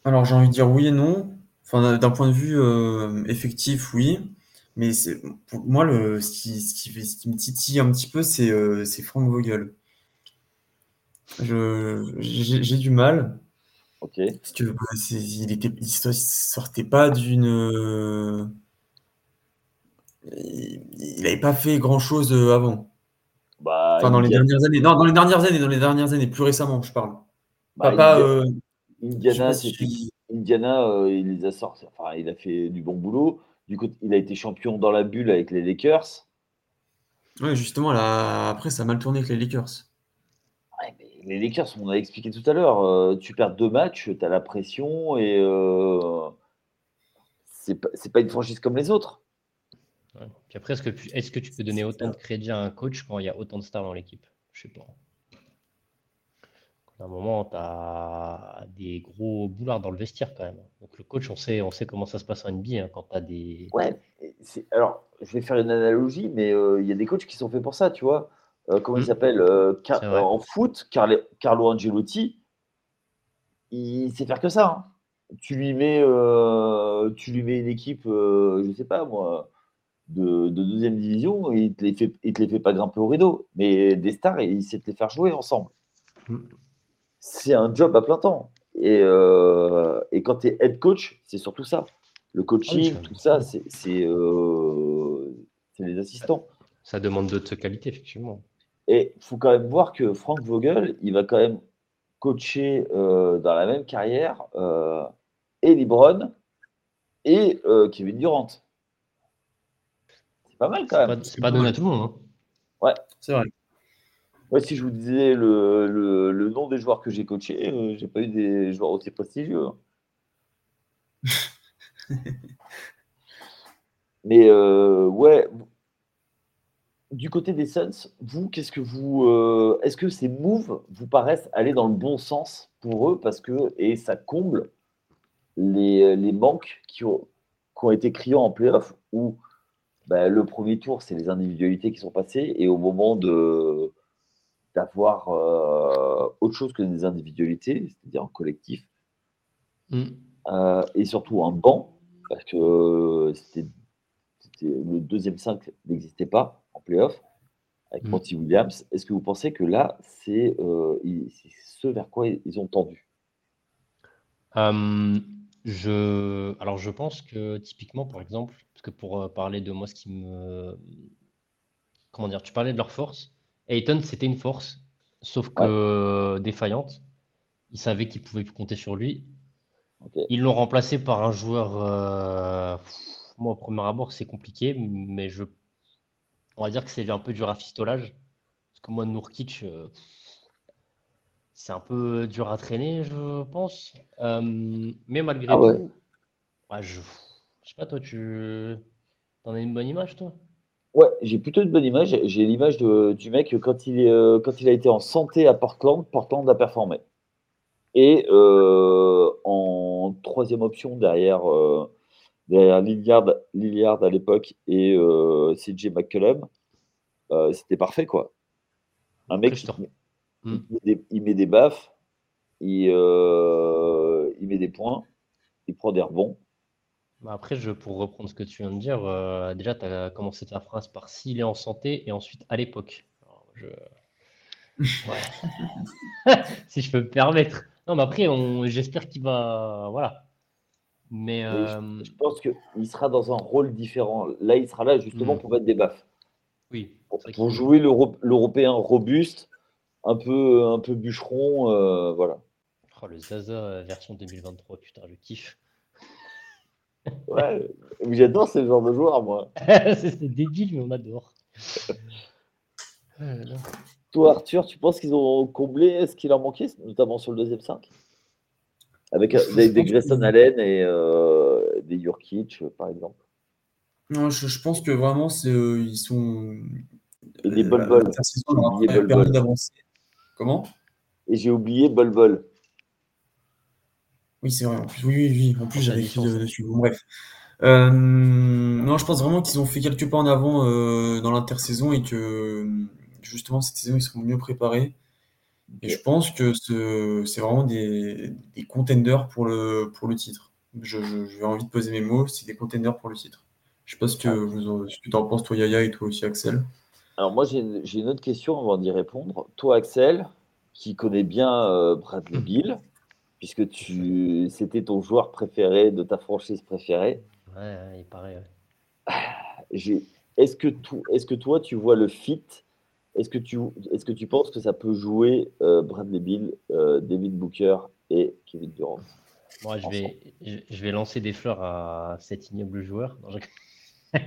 Alors, j'ai envie de dire oui et non. Enfin, d'un point de vue euh, effectif, oui. Mais pour moi, le, ce, qui, ce, qui, me titille un petit peu, c'est euh, Frank Vogel. J'ai du mal. Ok. Parce que bah, il, était, sortait pas d'une. Euh, il n'avait pas fait grand chose avant. Bah, enfin, dans les dernières années. Non, dans les dernières années, dans les dernières années, plus récemment, je parle. Bah, pas, Indiana, Indiana euh, il les a sortis. Enfin, il a fait du bon boulot. Du coup, il a été champion dans la bulle avec les Lakers. Oui, justement, là, après, ça a mal tourné avec les Lakers. les Lakers, on a expliqué tout à l'heure, euh, tu perds deux matchs, tu as la pression et euh, c'est pas, pas une franchise comme les autres. Puis après, est-ce que, tu peux donner autant de crédit à un coach quand il y a autant de stars dans l'équipe? Je sais pas un moment, tu as des gros boulards dans le vestiaire quand même. Donc le coach, on sait, on sait comment ça se passe en NBA hein, quand tu as des. Ouais, alors je vais faire une analogie, mais euh, il y a des coachs qui sont faits pour ça, tu vois. Euh, comment il mmh. s'appelle euh, En foot, Carlo Angelotti, il sait faire que ça. Hein. Tu, lui mets, tu lui mets une équipe, je sais pas moi, de, deuxième division, il te, les fait, il te les fait pas grimper au rideau. Mais des stars, il sait te les faire jouer ensemble. Mmh c'est un job à plein temps. Et, euh, et quand tu es head coach, c'est surtout ça. Le coaching, ah tout ça, euh, c'est les assistants. Ça demande d'autres qualités, effectivement. Et il faut quand même voir que Frank Vogel, il va quand même coacher euh, dans la même carrière et LeBron et Kevin Durant. C'est pas mal quand même. C'est pas, donné à tout le monde. Hein. Ouais, c'est vrai si je vous disais le, nom des joueurs que j'ai coachés, je euh, j'ai pas eu des joueurs aussi prestigieux. Hein. Mais euh, ouais, du côté des Suns, vous, qu'est-ce que vous, euh, est-ce que ces moves vous paraissent aller dans le bon sens pour eux parce que et ça comble les, manques qui ont, qui ont été criants en playoff où bah, le premier tour c'est les individualités qui sont passées et au moment de d'avoir euh, autre chose que des individualités, c'est-à-dire un collectif, mm. euh, et surtout un banc, parce que c'était le deuxième 5 n'existait pas en playoff avec mm. Monty Williams. Est-ce que vous pensez que là, c'est euh, ce vers quoi ils ont tendu? Je... Alors, je pense que typiquement, par exemple, parce que pour parler de moi, ce qui me. Comment dire Tu parlais de leur force. Ayton, c'était une force, sauf que défaillante. Ils savaient qu'ils pouvaient compter sur lui. Ils l'ont remplacé par un joueur. Euh, moi, au premier abord, c'est compliqué, mais je. On va dire que c'est un peu du rafistolage. Parce que moi, Nourkic, euh, c'est un peu dur à traîner, je pense. Euh, mais malgré ah tout, je... je sais pas, toi, tu en as une bonne image, toi? Ouais, j'ai plutôt une bonne image. J'ai l'image du mec quand il, euh, quand il a été en santé à Portland, Portland a performé. Et euh, en troisième option derrière, euh, derrière Lillard, à l'époque et CJ McCollum, c'était parfait quoi. Un mec, hmm. il, met des, baffes, il, il met des points, il prend des rebonds. Bah, après, je, pour reprendre ce que tu viens de dire, euh, déjà, tu as commencé ta phrase par s'il est en santé et ensuite à l'époque. si je peux me permettre. Non, mais après, j'espère qu'il va. Voilà. Mais. Je, euh, pense qu'il sera dans un rôle différent. Là, il sera là justement hmm. pour mettre des baffes. Oui. Pour, jouer l'Européen robuste, un peu, un peu bûcheron. Euh, voilà. Oh, le Zaza version 2023, putain, je kiffe. Ouais, j'adore ce genre de joueur, moi. c'est débile, mais on adore. Toi, Arthur, tu penses qu'ils ont comblé ce qu'il en manquait, notamment sur le deuxième 5 Avec des, Grayson Allen et euh, des Jurkic, par exemple Non, je, pense que vraiment, c'est, ils sont. Et des bol bol. permis d'avancer. Comment? Et j'ai oublié bol bol. Oui, c'est vrai. En plus, oui, oui, oui. En plus, j'avais écrit dessus. Bon, bref. Euh, non, je pense vraiment qu'ils ont fait quelques pas en avant euh, dans l'intersaison et que justement cette saison ils seront mieux préparés. Et je pense que c'est vraiment des, des, contenders pour le, pour le titre. Je, vais envie de poser mes mots, c'est des contenders pour le titre. Je sais pas ce que, ah. ce que tu en penses, toi Yaya, et toi aussi Axel. Alors moi j'ai une, autre question avant d'y répondre. Toi Axel, qui connais bien euh, Bradley Bill, puisque tu c'était ton joueur préféré de ta franchise préférée. Ouais, il paraît. Est-ce que, est que toi tu vois le fit? Est-ce que, tu, est que tu penses que ça peut jouer euh, Bradley Bill, euh, David Booker et Kevin Durant? Moi, je vais, je, vais lancer des fleurs à cet ignoble joueur.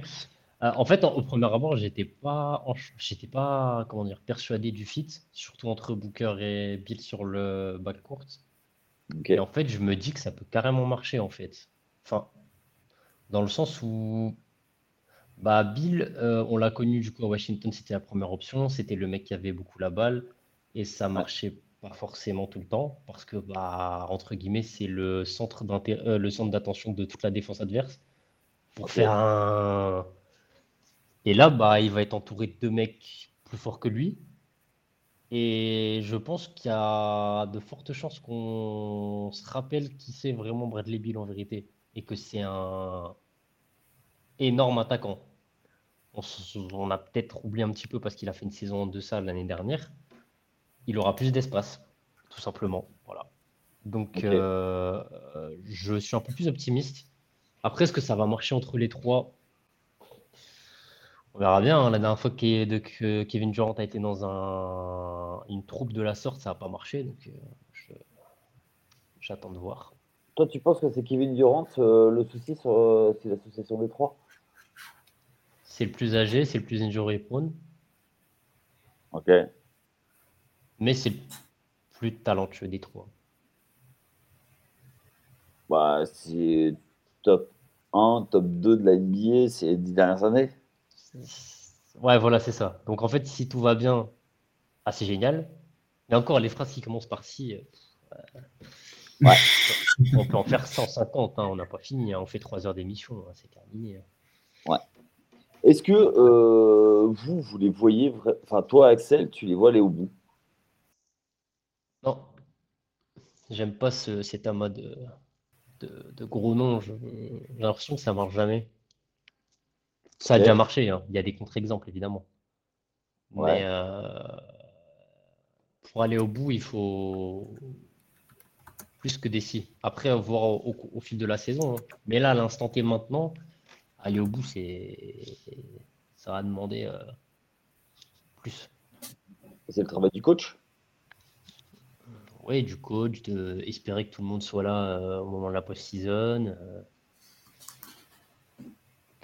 Euh, en fait, au premier abord, j'étais pas, j'étais pas, comment dire, persuadé du fit, surtout entre Booker et Bill sur le backcourt. Et en fait, je me dis que ça peut carrément marcher, en fait. Enfin, dans le sens où bah, Bill, euh, on l'a connu du coup à Washington, c'était la première option. C'était le mec qui avait beaucoup la balle et ça marchait pas forcément tout le temps parce que, bah, entre guillemets, c'est le centre euh, le centre d'attention de toute la défense adverse pour faire un. Et là, bah, il va être entouré de deux mecs plus forts que lui. Et je pense qu'il y a de fortes chances qu'on se rappelle qui c'est vraiment Bradley Bill en vérité et que c'est un énorme attaquant. On, a peut-être oublié un petit peu parce qu'il a fait une saison en deçà l'année dernière. Il aura plus d'espace, tout simplement. Voilà. Donc, euh, je suis un peu plus optimiste. Après, est-ce que ça va marcher entre les trois? On verra bien. Hein. La dernière fois que, Kevin Durant a été dans un, une troupe de la sorte, ça n'a pas marché. Donc, euh, j'attends de voir. Toi, tu penses que c'est Kevin Durant euh, le souci, c'est l'association des trois? C'est le plus âgé, c'est le plus injury prone. Ok. Mais c'est le plus talentueux des trois. Bah, c'est top 1, top 2 de la NBA ces dix dernières années. Ouais, voilà, c'est ça. Donc en fait, si tout va bien, ah, c'est génial. Mais encore, les phrases qui commencent par si. Euh, ouais. on peut en faire 150, hein, on n'a pas fini. Hein. on fait 3 heures d'émission, hein, c'est terminé. Ouais. Est-ce que euh, vous, vous les voyez, enfin toi Axel, tu les vois aller au bout? Non. J'aime pas ce, cet amas de, de, gros noms. J'ai l'impression que ça marche jamais. Ça a déjà marché, hein. il y a des contre-exemples évidemment. Mais euh, pour aller au bout, il faut plus que des si. Après, voir au, fil de la saison. Hein. Mais là, à l'instant T maintenant, aller au bout, c'est ça va demander euh, plus. C'est le travail du coach? Oui, du coach, de espérer que tout le monde soit là euh, au moment de la post-season.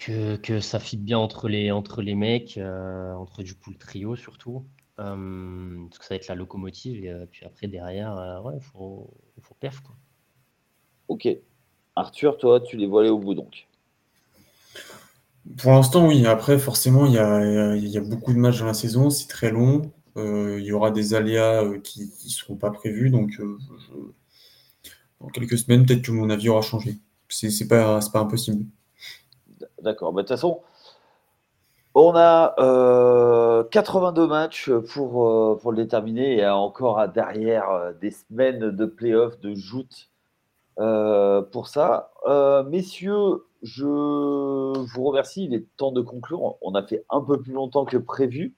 Euh, que, que, ça fit bien entre les, entre les mecs, entre du coup le trio surtout. parce que ça va être la locomotive. Et puis après, derrière, il faut, faut perf. Quoi. Ok. Arthur, toi, tu les vois aller au bout donc pour l'instant, oui. Après, forcément, il y a, beaucoup de matchs dans la saison, c'est très long. Euh, il y aura des aléas euh, qui ne seront pas prévus. Donc, euh, dans quelques semaines, peut-être que mon avis aura changé. C'est n'est pas, pas impossible. D'accord. De toute façon, on a 82 matchs pour, pour le déterminer et encore derrière des semaines de playoffs, de joutes pour ça. messieurs, je vous remercie. Il est temps de conclure. On a fait un peu plus longtemps que prévu.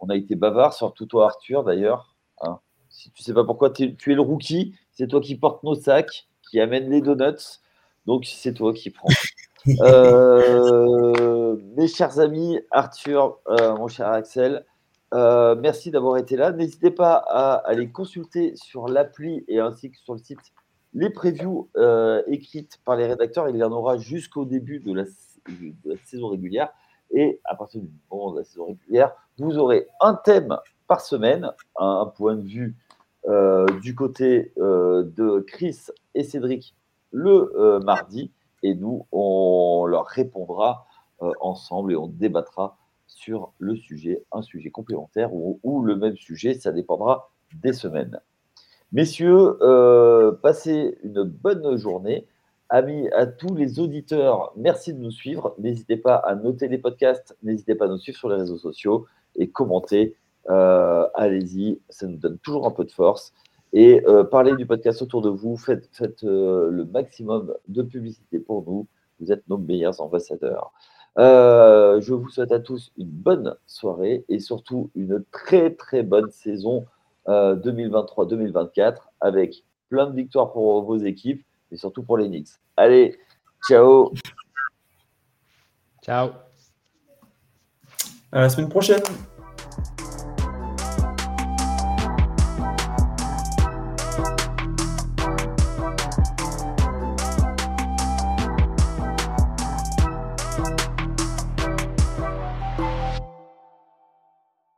On a été bavard, surtout toi, Arthur, d'ailleurs. Hein. si tu ne sais pas pourquoi, tu es, le rookie. C'est toi qui portes nos sacs, qui amène les donuts. Donc, c'est toi qui prends. Euh, mes chers amis, Arthur, euh, mon cher Axel, euh, merci d'avoir été là. N'hésitez pas à aller consulter sur l'appli et ainsi que sur le site les previews écrites par les rédacteurs, il y en aura jusqu'au début de la, saison régulière. Et à partir du moment de la saison régulière, vous aurez un thème par semaine, un, point de vue du côté de Chris et Cédric le mardi, et nous, on leur répondra ensemble et on débattra sur le sujet, un sujet complémentaire ou, le même sujet, ça dépendra des semaines. Messieurs, passez une bonne journée. Amis, à tous les auditeurs, merci de nous suivre. N'hésitez pas à noter les podcasts, n'hésitez pas à nous suivre sur les réseaux sociaux et commenter. Euh, allez-y, ça nous donne toujours un peu de force. Et euh, parlez du podcast autour de vous, faites, euh, le maximum de publicité pour nous. Vous êtes nos meilleurs ambassadeurs. je vous souhaite à tous une bonne soirée et surtout une très très bonne saison 2023-2024 avec plein de victoires pour vos équipes et surtout pour les Knicks. Allez, ciao. Ciao. À la semaine prochaine.